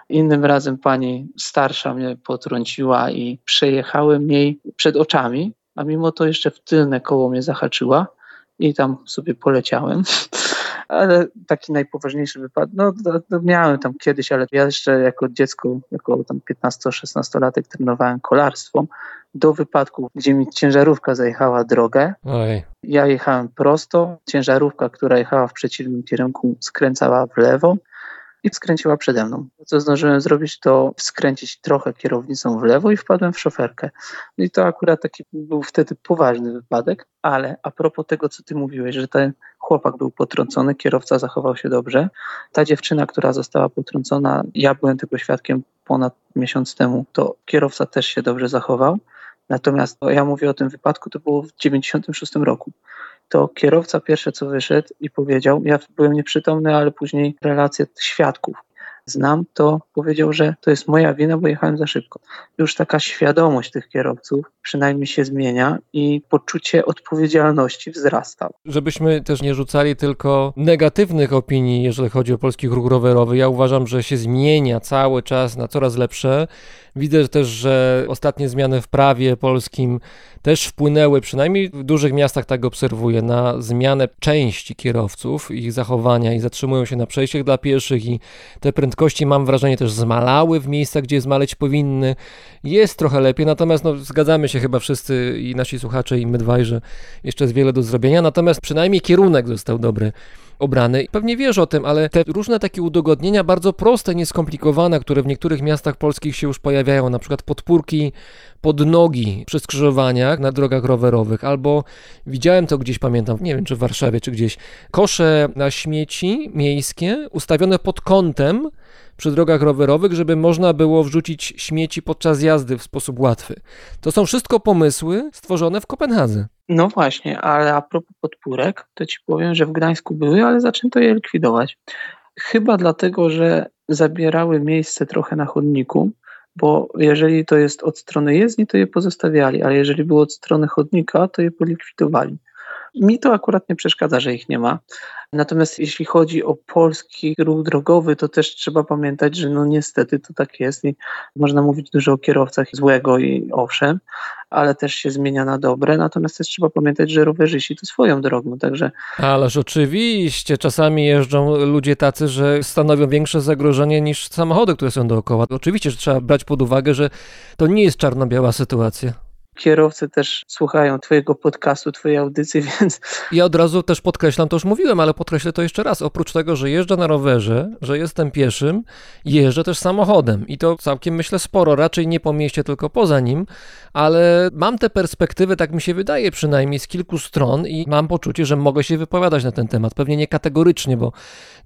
Innym razem pani starsza mnie potrąciła i przejechałem jej przed oczami, a mimo to jeszcze w tylne koło mnie zahaczyła i tam sobie poleciałem. Ale taki najpoważniejszy wypadek, no, no, no miałem tam kiedyś, ale ja jeszcze jako dziecko, jako tam 15-16-latek trenowałem kolarstwo do wypadku, gdzie mi ciężarówka zajechała drogę. Ojej. Ja jechałem prosto, ciężarówka, która jechała w przeciwnym kierunku, skręcała w lewo i skręciła przede mną. Co zdążyłem zrobić, to skręcić trochę kierownicą w lewo i wpadłem w szoferkę. No I to akurat taki był wtedy poważny wypadek, ale a propos tego, co ty mówiłeś, że ten chłopak był potrącony, kierowca zachował się dobrze. Ta dziewczyna, która została potrącona, ja byłem tego świadkiem ponad miesiąc temu, to kierowca też się dobrze zachował. Natomiast ja mówię o tym wypadku, to było w 96 roku to kierowca pierwsze co wyszedł i powiedział, ja byłem nieprzytomny, ale później relacje świadków. Znam, to powiedział, że to jest moja wina, bo jechałem za szybko. Już taka świadomość tych kierowców przynajmniej się zmienia i poczucie odpowiedzialności wzrasta. Żebyśmy też nie rzucali tylko negatywnych opinii, jeżeli chodzi o polski ruch rowerowy. Ja uważam, że się zmienia cały czas na coraz lepsze. Widzę też, że ostatnie zmiany w prawie polskim też wpłynęły, przynajmniej w dużych miastach tak obserwuję, na zmianę części kierowców, ich zachowania i zatrzymują się na przejściach dla pieszych i te prędkości mam wrażenie też zmalały w miejscach, gdzie zmaleć powinny. Jest trochę lepiej, natomiast no, zgadzamy się chyba wszyscy i nasi słuchacze i my dwaj, że jeszcze jest wiele do zrobienia, natomiast przynajmniej kierunek został dobry obrany. Pewnie wiesz o tym, ale te różne takie udogodnienia, bardzo proste, nieskomplikowane, które w niektórych miastach polskich się już pojawiają, na przykład podpórki pod nogi przy skrzyżowaniach na drogach rowerowych, albo widziałem to gdzieś, pamiętam, nie wiem czy w Warszawie, czy gdzieś, kosze na śmieci miejskie ustawione pod kątem przy drogach rowerowych, żeby można było wrzucić śmieci podczas jazdy w sposób łatwy. To są wszystko pomysły stworzone w Kopenhadze. No właśnie, ale a propos podpórek, to ci powiem, że w Gdańsku były, ale zaczęto je likwidować. Chyba dlatego, że zabierały miejsce trochę na chodniku, bo jeżeli to jest od strony jezdni, to je pozostawiali, ale jeżeli było od strony chodnika, to je polikwidowali. Mi to akurat nie przeszkadza, że ich nie ma. Natomiast jeśli chodzi o polski ruch drogowy, to też trzeba pamiętać, że no niestety to tak jest i można mówić dużo o kierowcach złego i owszem, ale też się zmienia na dobre. Natomiast też trzeba pamiętać, że rowerzyści to swoją drogą, także Ależ oczywiście, czasami jeżdżą ludzie tacy, że stanowią większe zagrożenie niż samochody, które są dookoła. Oczywiście, że trzeba brać pod uwagę, że to nie jest czarno-biała sytuacja. Kierowcy też słuchają Twojego podcastu, Twojej audycji, więc Ja od razu też podkreślam, to już mówiłem, ale podkreślę to jeszcze raz. Oprócz tego, że jeżdżę na rowerze, że jestem pieszym, jeżdżę też samochodem i to całkiem myślę sporo, raczej nie po mieście, tylko poza nim, ale mam tę perspektywę, tak mi się wydaje przynajmniej, z kilku stron i mam poczucie, że mogę się wypowiadać na ten temat. Pewnie nie kategorycznie, bo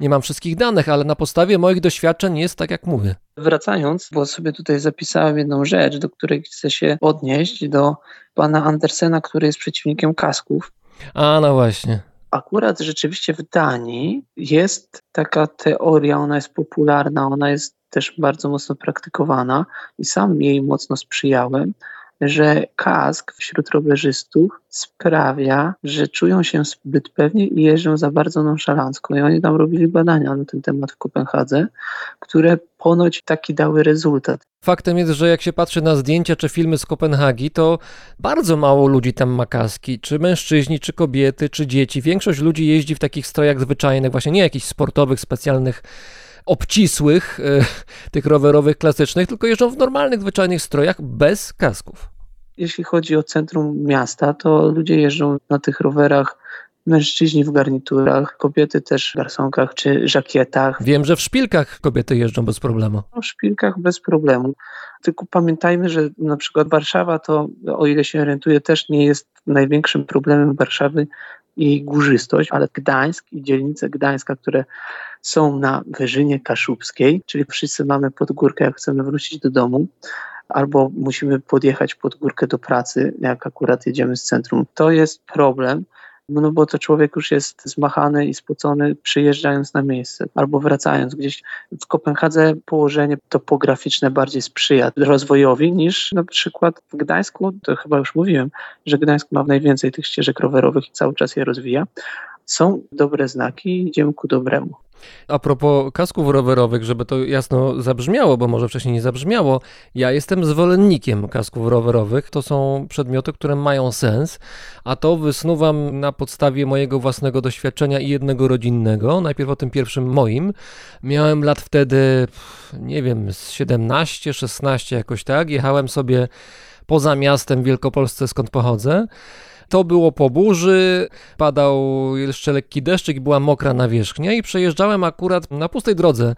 nie mam wszystkich danych, ale na podstawie moich doświadczeń jest tak, jak mówię. wracając, bo sobie tutaj zapisałem jedną rzecz, do której chcę się odnieść, do pana Andersena, który jest przeciwnikiem kasków. A, no właśnie. Akurat rzeczywiście w Danii jest taka teoria, ona jest popularna, ona jest też bardzo mocno praktykowana i sam jej mocno sprzyjałem, że kask wśród rowerzystów sprawia, że czują się zbyt pewnie i jeżdżą za bardzo nonszalancko. I oni tam robili badania na ten temat w Kopenhadze, które ponoć taki dały rezultat. Faktem jest, że jak się patrzy na zdjęcia czy filmy z Kopenhagi, to bardzo mało ludzi tam ma kaski. Czy mężczyźni, czy kobiety, czy dzieci. Większość ludzi jeździ w takich strojach zwyczajnych, właśnie nie jakichś sportowych, specjalnych, obcisłych, e, tych rowerowych, klasycznych, tylko jeżdżą w normalnych, zwyczajnych strojach bez kasków. Jeśli chodzi o centrum miasta, to ludzie jeżdżą na tych rowerach, mężczyźni w garniturach, kobiety też w garsonkach czy żakietach, Wiem, że w szpilkach kobiety jeżdżą bez problemu. w szpilkach bez problemu. Tylko pamiętajmy, że na przykład Warszawa to, o ile się orientuję, też nie jest największym problemem Warszawy i górzystość, ale Gdańsk i dzielnice Gdańska, które są na Wyżynie Kaszubskiej, czyli wszyscy mamy pod górkę, jak chcemy wrócić do domu, albo musimy podjechać pod górkę do pracy, jak akurat jedziemy z centrum. To jest problem, no bo to człowiek już jest zmachany i spocony przyjeżdżając na miejsce albo wracając gdzieś. W Kopenhadze położenie topograficzne bardziej sprzyja rozwojowi niż na przykład w Gdańsku, to chyba już mówiłem, że Gdańsk ma najwięcej tych ścieżek rowerowych i cały czas je rozwija. Są dobre znaki idziemy ku dobremu. A propos kasków rowerowych, żeby to jasno zabrzmiało, bo może wcześniej nie zabrzmiało, ja jestem zwolennikiem kasków rowerowych. To są przedmioty, które mają sens, a to wysnuwam na podstawie mojego własnego doświadczenia i jednego rodzinnego. Najpierw o tym pierwszym moim. Miałem lat wtedy, nie wiem, z 17, 16 jakoś tak. Jechałem sobie poza miastem w Wielkopolsce, skąd pochodzę. To było po burzy, padał jeszcze lekki deszczyk była mokra nawierzchnia i przejeżdżałem akurat na pustej drodze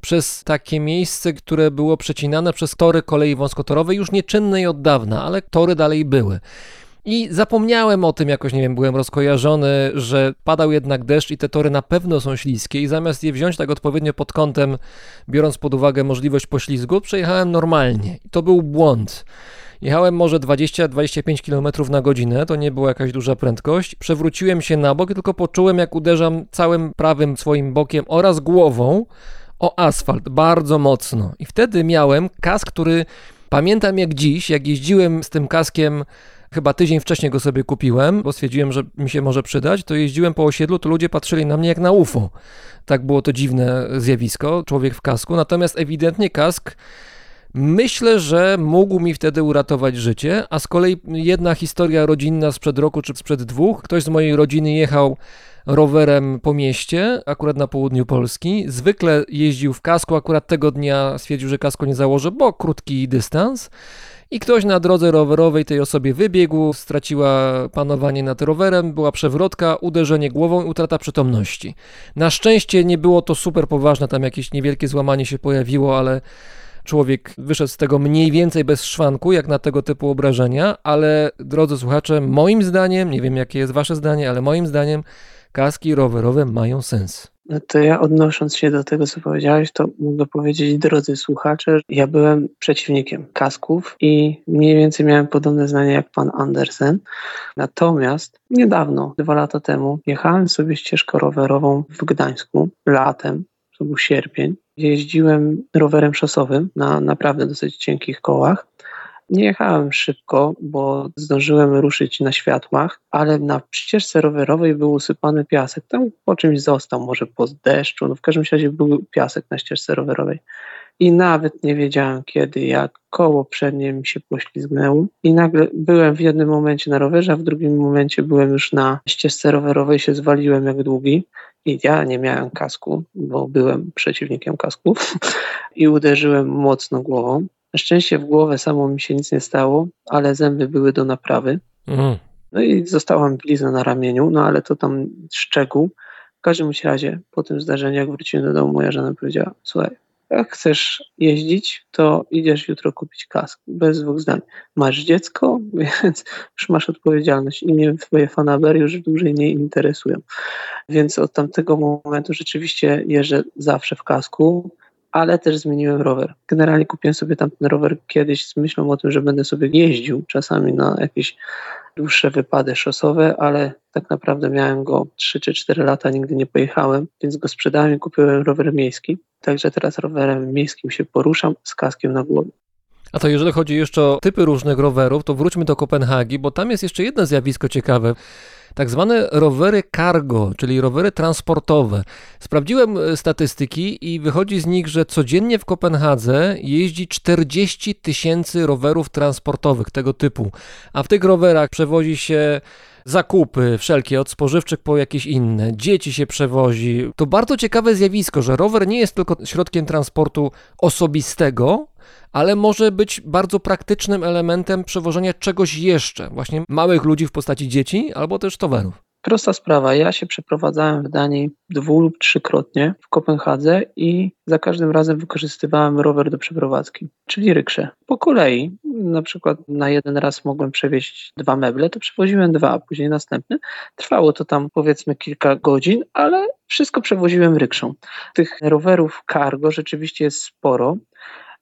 przez takie miejsce, które było przecinane przez tory kolei wąskotorowej, już nieczynnej od dawna, ale tory dalej były. I zapomniałem o tym, jakoś nie wiem, byłem rozkojarzony, że padał jednak deszcz i te tory na pewno są śliskie i zamiast je wziąć tak odpowiednio pod kątem, biorąc pod uwagę możliwość poślizgu, przejechałem normalnie. I to był błąd. Jechałem może 20-25 km na godzinę, to nie była jakaś duża prędkość. Przewróciłem się na bok tylko poczułem, jak uderzam całym prawym swoim bokiem oraz głową o asfalt bardzo mocno. I wtedy miałem kask, który pamiętam jak dziś, jak jeździłem z tym kaskiem chyba tydzień wcześniej go sobie kupiłem, bo stwierdziłem, że mi się może przydać, to jeździłem po osiedlu, to ludzie patrzyli na mnie jak na UFO. Tak było to dziwne zjawisko, człowiek w kasku. Natomiast ewidentnie kask Myślę, że mógł mi wtedy uratować życie, a z kolei jedna historia rodzinna sprzed roku czy sprzed dwóch. Ktoś z mojej rodziny jechał rowerem po mieście, akurat na południu Polski. Zwykle jeździł w kasku, akurat tego dnia stwierdził, że kasko nie założy, bo krótki dystans. I ktoś na drodze rowerowej tej osobie wybiegł, straciła panowanie nad rowerem, była przewrotka, uderzenie głową i utrata przytomności. Na szczęście nie było to super poważne, tam jakieś niewielkie złamanie się pojawiło, ale człowiek wyszedł z tego mniej więcej bez szwanku, jak na tego typu obrażenia, ale drodzy słuchacze, moim zdaniem, nie wiem jakie jest wasze zdanie, ale moim zdaniem kaski rowerowe mają sens. No to ja odnosząc się do tego, co powiedziałeś, to mogę powiedzieć, drodzy słuchacze, ja byłem przeciwnikiem kasków i mniej więcej miałem podobne zdanie jak pan Andersen. Natomiast niedawno, dwa lata temu, jechałem sobie ścieżką rowerową w Gdańsku latem, to był sierpień. Jeździłem rowerem szosowym na naprawdę dosyć cienkich kołach. Nie jechałem szybko, bo zdążyłem ruszyć na światłach, ale na ścieżce rowerowej był usypany piasek. Tam po czymś został, może po deszczu, no w każdym razie był piasek na ścieżce rowerowej. I nawet nie wiedziałem kiedy, jak koło przednie mi się poślizgnęło. I nagle byłem w jednym momencie na rowerze, a w drugim momencie byłem już na ścieżce rowerowej, się zwaliłem jak długi. I ja nie miałem kasku, bo byłem przeciwnikiem kasków i uderzyłem mocno głową. Na szczęście w głowę samo mi się nic nie stało, ale zęby były do naprawy. Mm. No i zostałam blizna na ramieniu, no ale to tam szczegół. W każdym razie po tym zdarzeniu, jak wróciłem do domu, moja żona powiedziała, słuchaj, jak chcesz jeździć, to idziesz jutro kupić kask. Bez dwóch zdań. Masz dziecko, więc już masz odpowiedzialność i mnie twoje fanabery już dłużej nie interesują. Więc od tamtego momentu rzeczywiście jeżdżę zawsze w kasku, ale też zmieniłem rower. Generalnie kupiłem sobie tamten rower kiedyś z myślą o tym, że będę sobie jeździł czasami na jakieś dłuższe wypady szosowe, ale tak naprawdę miałem go 3 czy 4 lata, nigdy nie pojechałem, więc go sprzedałem i kupiłem rower miejski. Także teraz rowerem miejskim się poruszam z kaskiem na głowie. A to jeżeli chodzi jeszcze o typy różnych rowerów, to wróćmy do Kopenhagi, bo tam jest jeszcze jedno zjawisko ciekawe. Tak zwane rowery cargo, czyli rowery transportowe. Sprawdziłem e, statystyki i wychodzi z nich, że codziennie w Kopenhadze jeździ 40 tysięcy rowerów transportowych tego typu. A w tych rowerach przewozi się zakupy wszelkie, od spożywczych po jakieś inne, dzieci się przewozi. To bardzo ciekawe zjawisko, że rower nie jest tylko środkiem transportu osobistego, ale może być bardzo praktycznym elementem przewożenia czegoś jeszcze, właśnie małych ludzi w postaci dzieci albo też towarów. Prosta sprawa. Ja się przeprowadzałem w Danii dwu lub trzykrotnie w Kopenhadze i za każdym razem wykorzystywałem rower do przeprowadzki, czyli ryksze. Po kolei, na przykład na jeden raz mogłem przewieźć dwa meble, to przewoziłem dwa, a później następny. Trwało to tam powiedzmy kilka godzin, ale wszystko przewoziłem rykszą. Tych rowerów cargo rzeczywiście jest sporo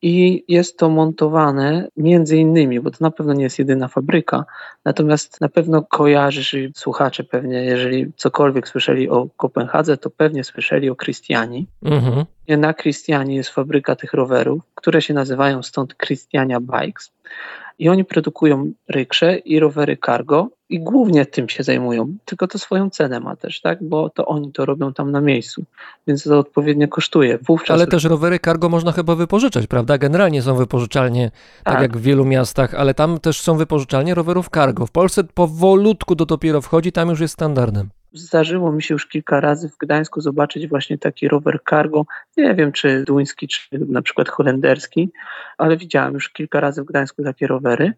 i jest to montowane między innymi, bo to na pewno nie jest jedyna fabryka, natomiast na pewno kojarzysz słuchacze pewnie, jeżeli cokolwiek słyszeli o Kopenhadze, to pewnie słyszeli o Christiani. Mhm. Na Christiani jest fabryka tych rowerów, które się nazywają stąd Christiania Bikes i oni produkują ryksze i rowery cargo i głównie tym się zajmują, tylko to swoją cenę ma też, tak, bo to oni to robią tam na miejscu, więc to odpowiednio kosztuje. Wówczas Ale też rowery cargo można chyba wypożyczać, prawda? Generalnie są wypożyczalnie, tak. Tak. jak w wielu miastach, ale tam też są wypożyczalnie rowerów cargo. W Polsce powolutku to dopiero wchodzi, tam już jest standardem. Zdarzyło mi się już kilka razy w Gdańsku zobaczyć właśnie taki rower cargo. Nie wiem, czy duński, czy na przykład holenderski, ale widziałem już kilka razy w Gdańsku takie rowery.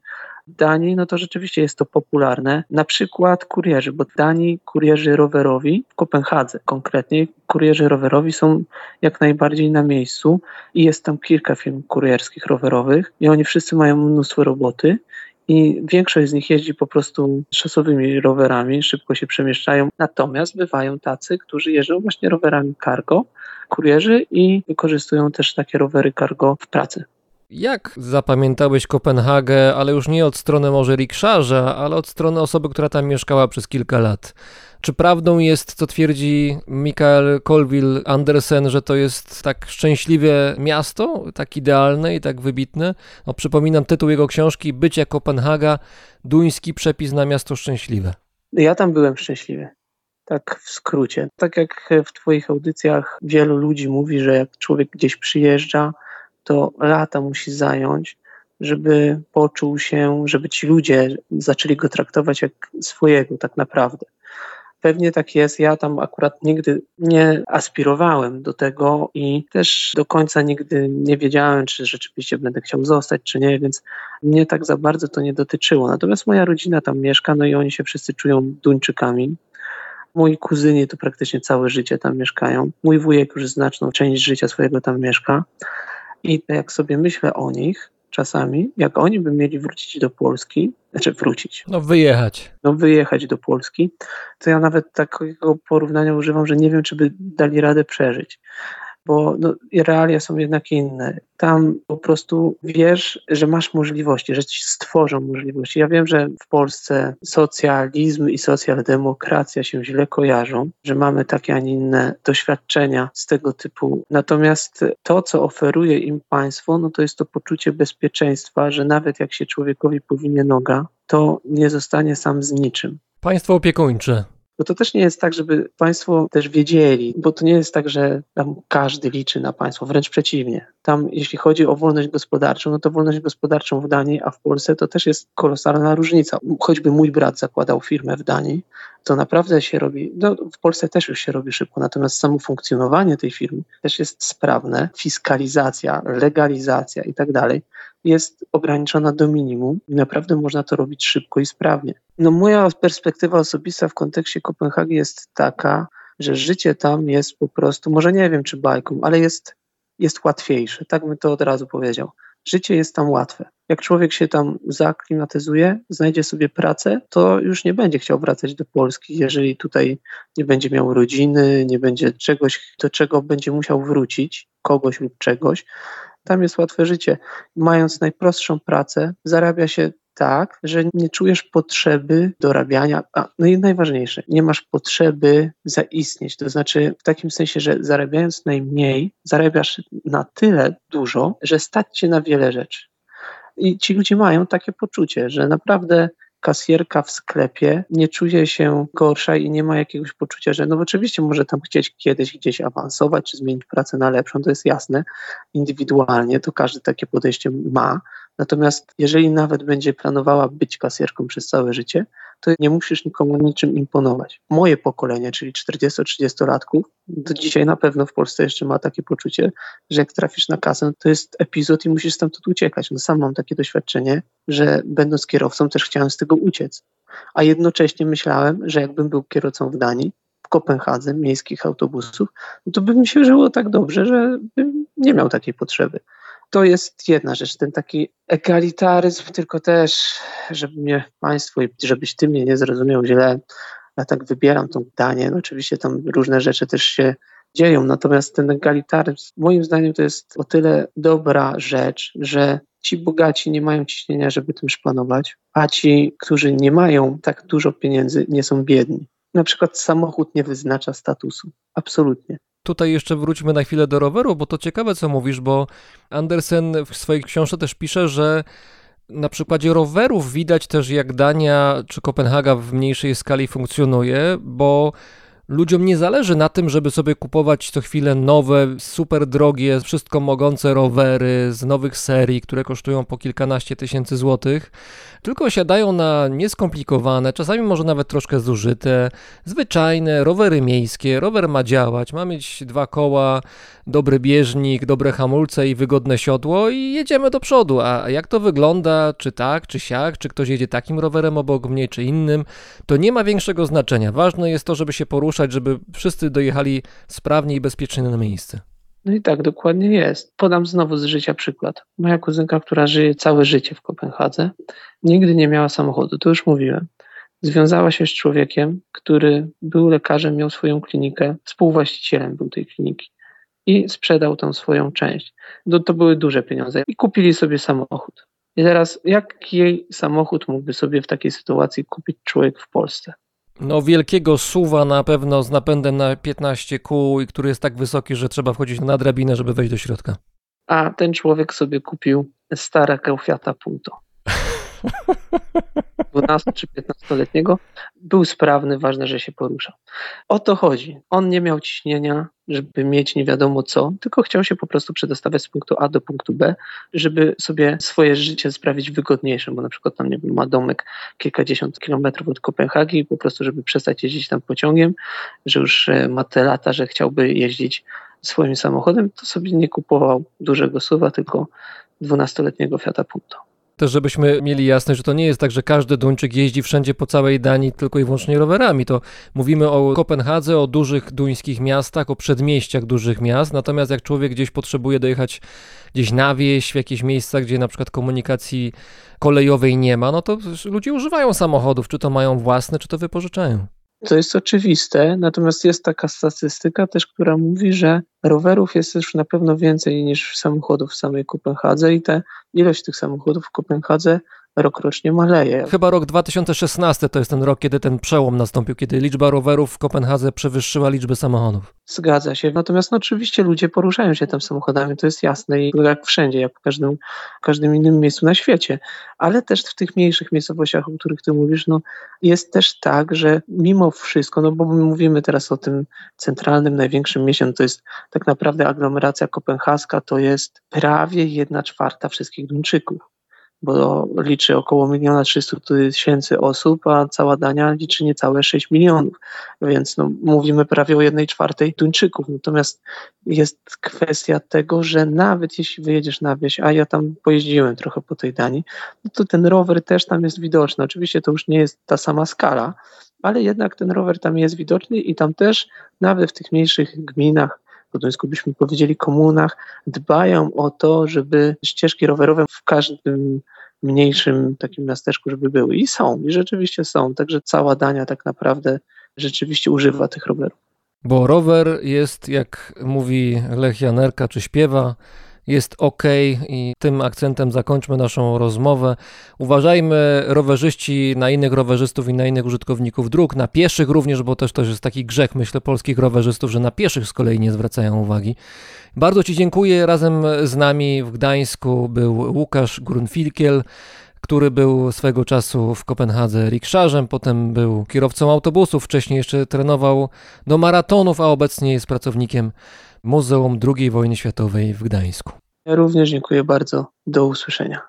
W Danii, no to rzeczywiście jest to popularne. Na przykład kurierzy, bo w Danii kurierzy rowerowi, w Kopenhadze konkretnie, kurierzy rowerowi są jak najbardziej na miejscu i jest tam kilka firm kurierskich rowerowych i oni wszyscy mają mnóstwo roboty i większość z nich jeździ po prostu szosowymi rowerami, szybko się przemieszczają. Natomiast bywają tacy, którzy jeżdżą właśnie rowerami cargo, kurierzy i wykorzystują też takie rowery cargo w pracy. Jak zapamiętałeś Kopenhagę, ale już nie od strony może rikszarza, ale od strony osoby, która tam mieszkała przez kilka lat? Czy prawdą jest, co twierdzi Mikael Colville Andersen, że to jest tak szczęśliwie miasto, tak idealne i tak wybitne? No, przypominam tytuł jego książki Bycie Kopenhaga, duński przepis na miasto szczęśliwe. Ja tam byłem szczęśliwy. Tak w skrócie. Tak jak w Twoich audycjach wielu ludzi mówi, że jak człowiek gdzieś przyjeżdża, to lata musi zająć, żeby poczuł się, żeby ci ludzie zaczęli go traktować jak swojego, tak naprawdę. Pewnie tak jest. Ja tam akurat nigdy nie aspirowałem do tego i też do końca nigdy nie wiedziałem, czy rzeczywiście będę chciał zostać, czy nie, więc mnie tak za bardzo to nie dotyczyło. Natomiast moja rodzina tam mieszka, no i oni się wszyscy czują Duńczykami. Moi kuzyni to praktycznie całe życie tam mieszkają. Mój wujek już znaczną część życia swojego tam mieszka. I jak sobie myślę o nich, czasami, jak oni by mieli wrócić do Polski, znaczy wrócić, No wyjechać. no wyjechać do Polski, to ja nawet takiego porównania używam, że nie wiem, czy by dali radę przeżyć. Bo no, realia są jednak inne. Tam po prostu wiesz, że masz możliwości, że ci stworzą możliwości. Ja wiem, że w Polsce socjalizm i socjaldemokracja się źle kojarzą, że mamy takie, a nie inne doświadczenia z tego typu. Natomiast to, co oferuje im państwo, no to jest to poczucie bezpieczeństwa, że nawet jak się człowiekowi powinie noga, to nie zostanie sam z niczym. Państwo opiekuńcze. Bo to też nie jest tak, żeby Państwo też wiedzieli, bo to nie jest tak, że tam każdy liczy na państwo, wręcz przeciwnie. Tam, jeśli chodzi o wolność gospodarczą, no to wolność gospodarczą w Danii, a w Polsce to też jest kolosalna różnica. Choćby mój brat zakładał firmę w Danii, to naprawdę się robi, no w Polsce też już się robi szybko, natomiast samo funkcjonowanie tej firmy też jest sprawne, fiskalizacja, legalizacja i tak dalej jest ograniczona do minimum i naprawdę można to robić szybko i sprawnie. No moja perspektywa osobista w kontekście Kopenhagi jest taka, że życie tam jest po prostu, może nie wiem czy bajką, ale jest, jest łatwiejsze, tak bym to od razu powiedział. Życie jest tam łatwe. Jak człowiek się tam zaaklimatyzuje, znajdzie sobie pracę, to już nie będzie chciał wracać do Polski, jeżeli tutaj nie będzie miał rodziny, nie będzie czegoś, do czego będzie musiał wrócić, kogoś lub czegoś. Tam jest łatwe życie. Mając najprostszą pracę, zarabia się tak, że nie czujesz potrzeby dorabiania. A, no i najważniejsze, nie masz potrzeby zaistnieć. To znaczy w takim sensie, że zarabiając najmniej, zarabiasz na tyle dużo, że stać cię na wiele rzeczy. I ci ludzie mają takie poczucie, że naprawdę kasjerka w sklepie nie czuje się gorsza i nie ma jakiegoś poczucia, że no oczywiście może tam chcieć kiedyś gdzieś awansować czy zmienić pracę na lepszą, to jest jasne, indywidualnie to każdy takie podejście ma. Natomiast jeżeli nawet będzie planowała być kasjerką przez całe życie, to nie musisz nikomu niczym imponować. Moje pokolenie, czyli 40-30-latków, do dzisiaj na pewno w Polsce jeszcze ma takie poczucie, że jak trafisz na kasę, to jest epizod i musisz stamtąd uciekać. No sam mam takie doświadczenie, że będąc kierowcą też chciałem z tego uciec. A jednocześnie myślałem, że jakbym był kierowcą w Danii, w Kopenhadze, miejskich autobusów, no to by mi się żyło tak dobrze, że bym nie miał takiej potrzeby. To jest jedna rzecz, ten taki egalitaryzm, tylko też, żeby mnie państwo i żebyś ty mnie nie zrozumiał źle, ja tak wybieram tą Danię, no oczywiście tam różne rzeczy też się dzieją, natomiast ten egalitaryzm moim zdaniem to jest o tyle dobra rzecz, że ci bogaci nie mają ciśnienia, żeby tym szpanować, a ci, którzy nie mają tak dużo pieniędzy, nie są biedni. Na przykład samochód nie wyznacza statusu. Absolutnie. Tutaj jeszcze wróćmy na chwilę do roweru, bo to ciekawe, co mówisz, bo Andersen w swojej książce też pisze, że na przykładzie rowerów widać też, jak Dania czy Kopenhaga w mniejszej skali funkcjonuje, bo ludziom nie zależy na tym, żeby sobie kupować co chwilę nowe, super drogie, wszystko mogące rowery z nowych serii, które kosztują po kilkanaście tysięcy złotych, tylko siadają na nieskomplikowane, czasami może nawet troszkę zużyte, zwyczajne rowery miejskie. Rower ma działać, ma mieć dwa koła, dobry bieżnik, dobre hamulce i wygodne siodło i jedziemy do przodu. A jak to wygląda, czy tak, czy siak, czy ktoś jedzie takim rowerem obok mnie, czy innym, to nie ma większego znaczenia. Ważne jest to, żeby się poruszać, żeby wszyscy dojechali sprawnie i bezpiecznie na miejsce. No i tak dokładnie jest. Podam znowu z życia przykład. Moja kuzynka, która żyje całe życie w Kopenhadze, nigdy nie miała samochodu, to już mówiłem. Związała się z człowiekiem, który był lekarzem, miał swoją klinikę, współwłaścicielem był tej kliniki i sprzedał tą swoją część. To, to były duże pieniądze i kupili sobie samochód. I teraz, jaki samochód mógłby sobie w takiej sytuacji kupić człowiek w Polsce? No wielkiego suwa na pewno z napędem na 15 kół i który jest tak wysoki, że trzeba wchodzić na drabinę, żeby wejść do środka. A ten człowiek sobie kupił starego Fiata Punto. 12 czy 15-letniego. Był sprawny, ważne, że się poruszał. O to chodzi. On nie miał ciśnienia, żeby mieć nie wiadomo co, tylko chciał się po prostu przedostawiać z punktu A do punktu B, żeby sobie swoje życie sprawić wygodniejsze, bo na przykład tam nie wiem, ma domek kilkadziesiąt kilometrów od Kopenhagi po prostu, żeby przestać jeździć tam pociągiem, że już e, ma te lata, że chciałby jeździć swoim samochodem, to sobie nie kupował dużego suwa, tylko 12-letniego Fiata Punto. Też żebyśmy mieli jasność, że to nie jest tak, że każdy Duńczyk jeździ wszędzie po całej Danii tylko i wyłącznie rowerami. To mówimy o Kopenhadze, o dużych duńskich miastach, o przedmieściach dużych miast. Natomiast jak człowiek gdzieś potrzebuje dojechać gdzieś na wieś, w jakieś miejsca, gdzie na przykład komunikacji kolejowej nie ma, no to ludzie używają samochodów, czy to mają własne, czy to wypożyczają. To jest oczywiste, natomiast jest taka statystyka też, która mówi, że rowerów jest już na pewno więcej niż samochodów w samej Kopenhadze i ta ilość tych samochodów w Kopenhadze rokrocznie maleje. Chyba rok 2016 to jest ten rok, kiedy ten przełom nastąpił, kiedy liczba rowerów w Kopenhadze przewyższyła liczbę samochodów. Zgadza się. Natomiast no, oczywiście ludzie poruszają się tam samochodami, to jest jasne i jak wszędzie, jak w każdym, w każdym innym miejscu na świecie. Ale też w tych mniejszych miejscowościach, o których ty mówisz, no, jest też tak, że mimo wszystko, no bo my mówimy teraz o tym centralnym, największym mieście, no to jest tak naprawdę aglomeracja kopenhaska, to jest prawie jedna czwarta wszystkich Duńczyków bo liczy około miliona 300 tysięcy osób, a cała Dania liczy niecałe 6 milionów, więc no, mówimy prawie o jednej czwartej Duńczyków. Natomiast jest kwestia tego, że nawet jeśli wyjedziesz na wieś, a ja tam pojeździłem trochę po tej Danii, no to ten rower też tam jest widoczny. Oczywiście to już nie jest ta sama skala, ale jednak ten rower tam jest widoczny i tam też nawet w tych mniejszych gminach po byśmy powiedzieli komunach, dbają o to, żeby ścieżki rowerowe w każdym mniejszym takim miasteczku, żeby były. I są, i rzeczywiście są. Także cała Dania tak naprawdę rzeczywiście używa tych rowerów. Bo rower jest, jak mówi Lech Janerka, czy śpiewa, jest ok i tym akcentem zakończmy naszą rozmowę. Uważajmy rowerzyści na innych rowerzystów i na innych użytkowników dróg, na pieszych również, bo też to jest taki grzech, myślę, polskich rowerzystów, że na pieszych z kolei nie zwracają uwagi. Bardzo Ci dziękuję. Razem z nami w Gdańsku był Łukasz Grunfilkiel, który był swego czasu w Kopenhadze rikszarzem, potem był kierowcą autobusów, wcześniej jeszcze trenował do maratonów, a obecnie jest pracownikiem Muzeum II Wojny Światowej w Gdańsku. Ja również dziękuję bardzo. Do usłyszenia.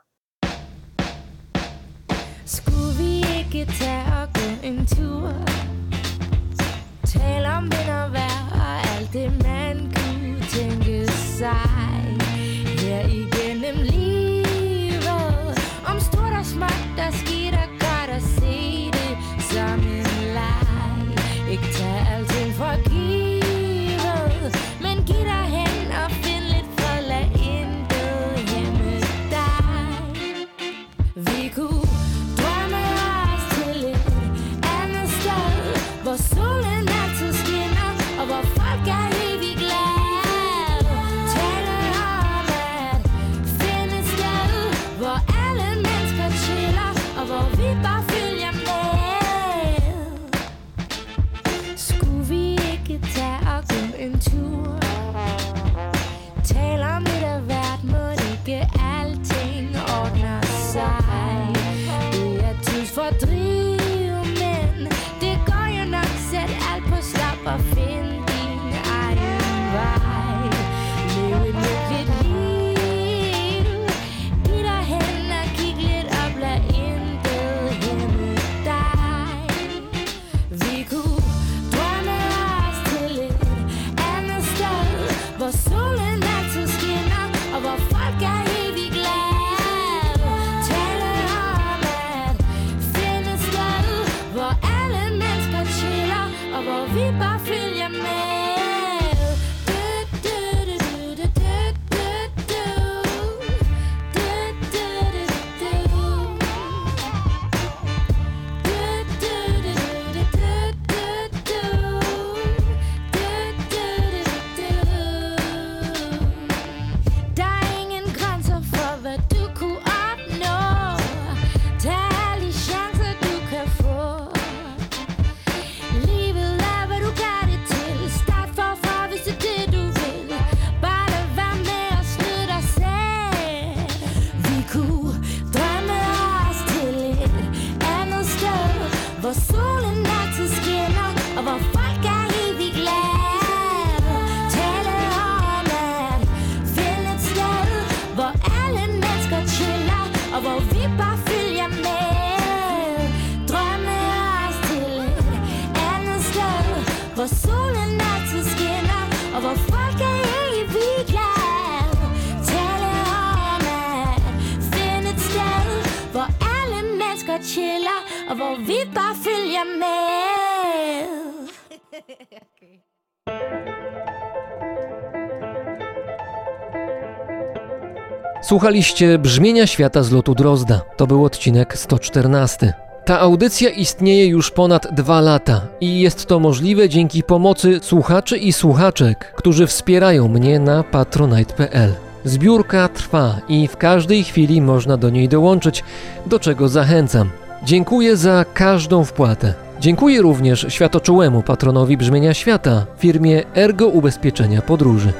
Słuchaliście Brzmienia Świata z lotu Drozda. To był odcinek 114. Ta audycja istnieje już ponad dwa lata i jest to możliwe dzięki pomocy słuchaczy i słuchaczek, którzy wspierają mnie na patronite.pl. Zbiórka trwa i w każdej chwili można do niej dołączyć, do czego zachęcam. Dziękuję za każdą wpłatę. Dziękuję również światoczułemu patronowi Brzmienia Świata, firmie Ergo Ubezpieczenia Podróży.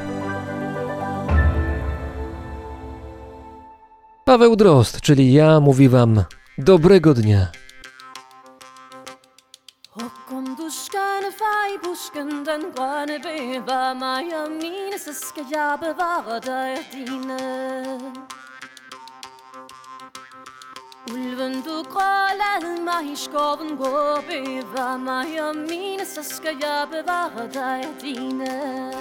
Paweł Drozd, czyli ja, mówi Wam dobrego dnia. Ulven, du grålade mig i skoven, gå bæver mig og mine, så skal jeg bevare dig dine.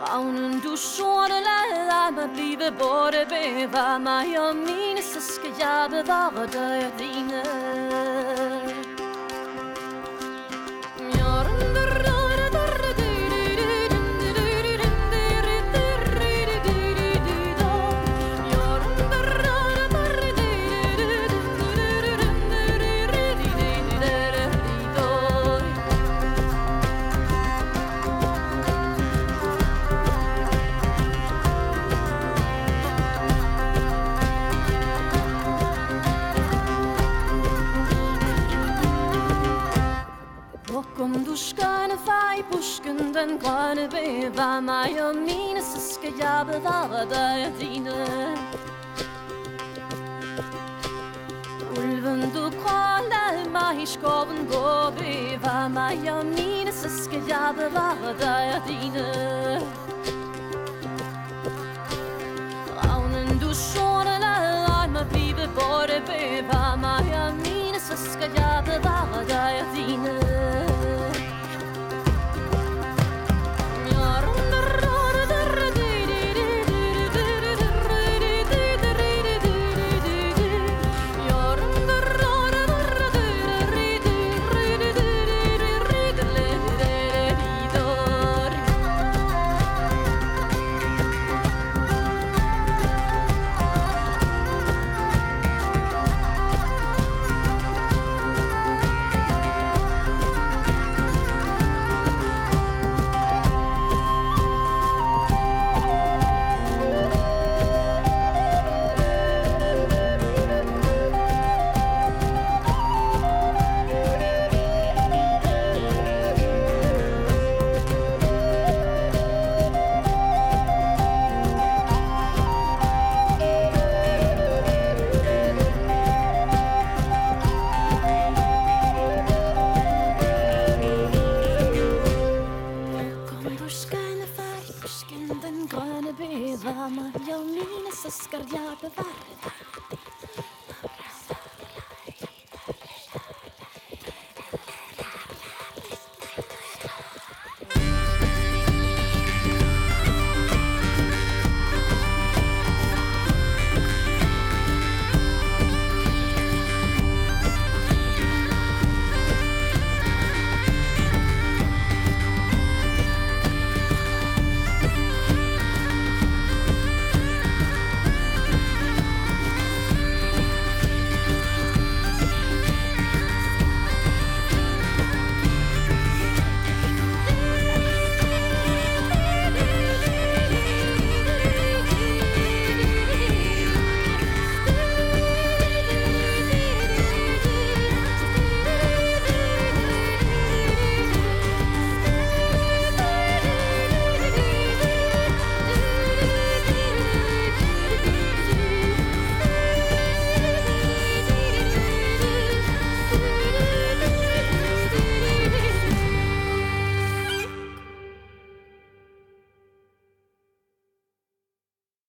Ravnen, du sorte lader mig blive borte Bevar mig og mine, så skal jeg bevare dig og dine. Du skønne far i busken, den grønne bevar mig og mine, så skal jeg bevare dig og dine. Ulven, du grålade mig i skoven, gå bevar mig og mine, så skal jeg bevare dig og dine. Ravnen, du sorte lader mig blive borte, bevar mig og mine, så skal jeg bevare dig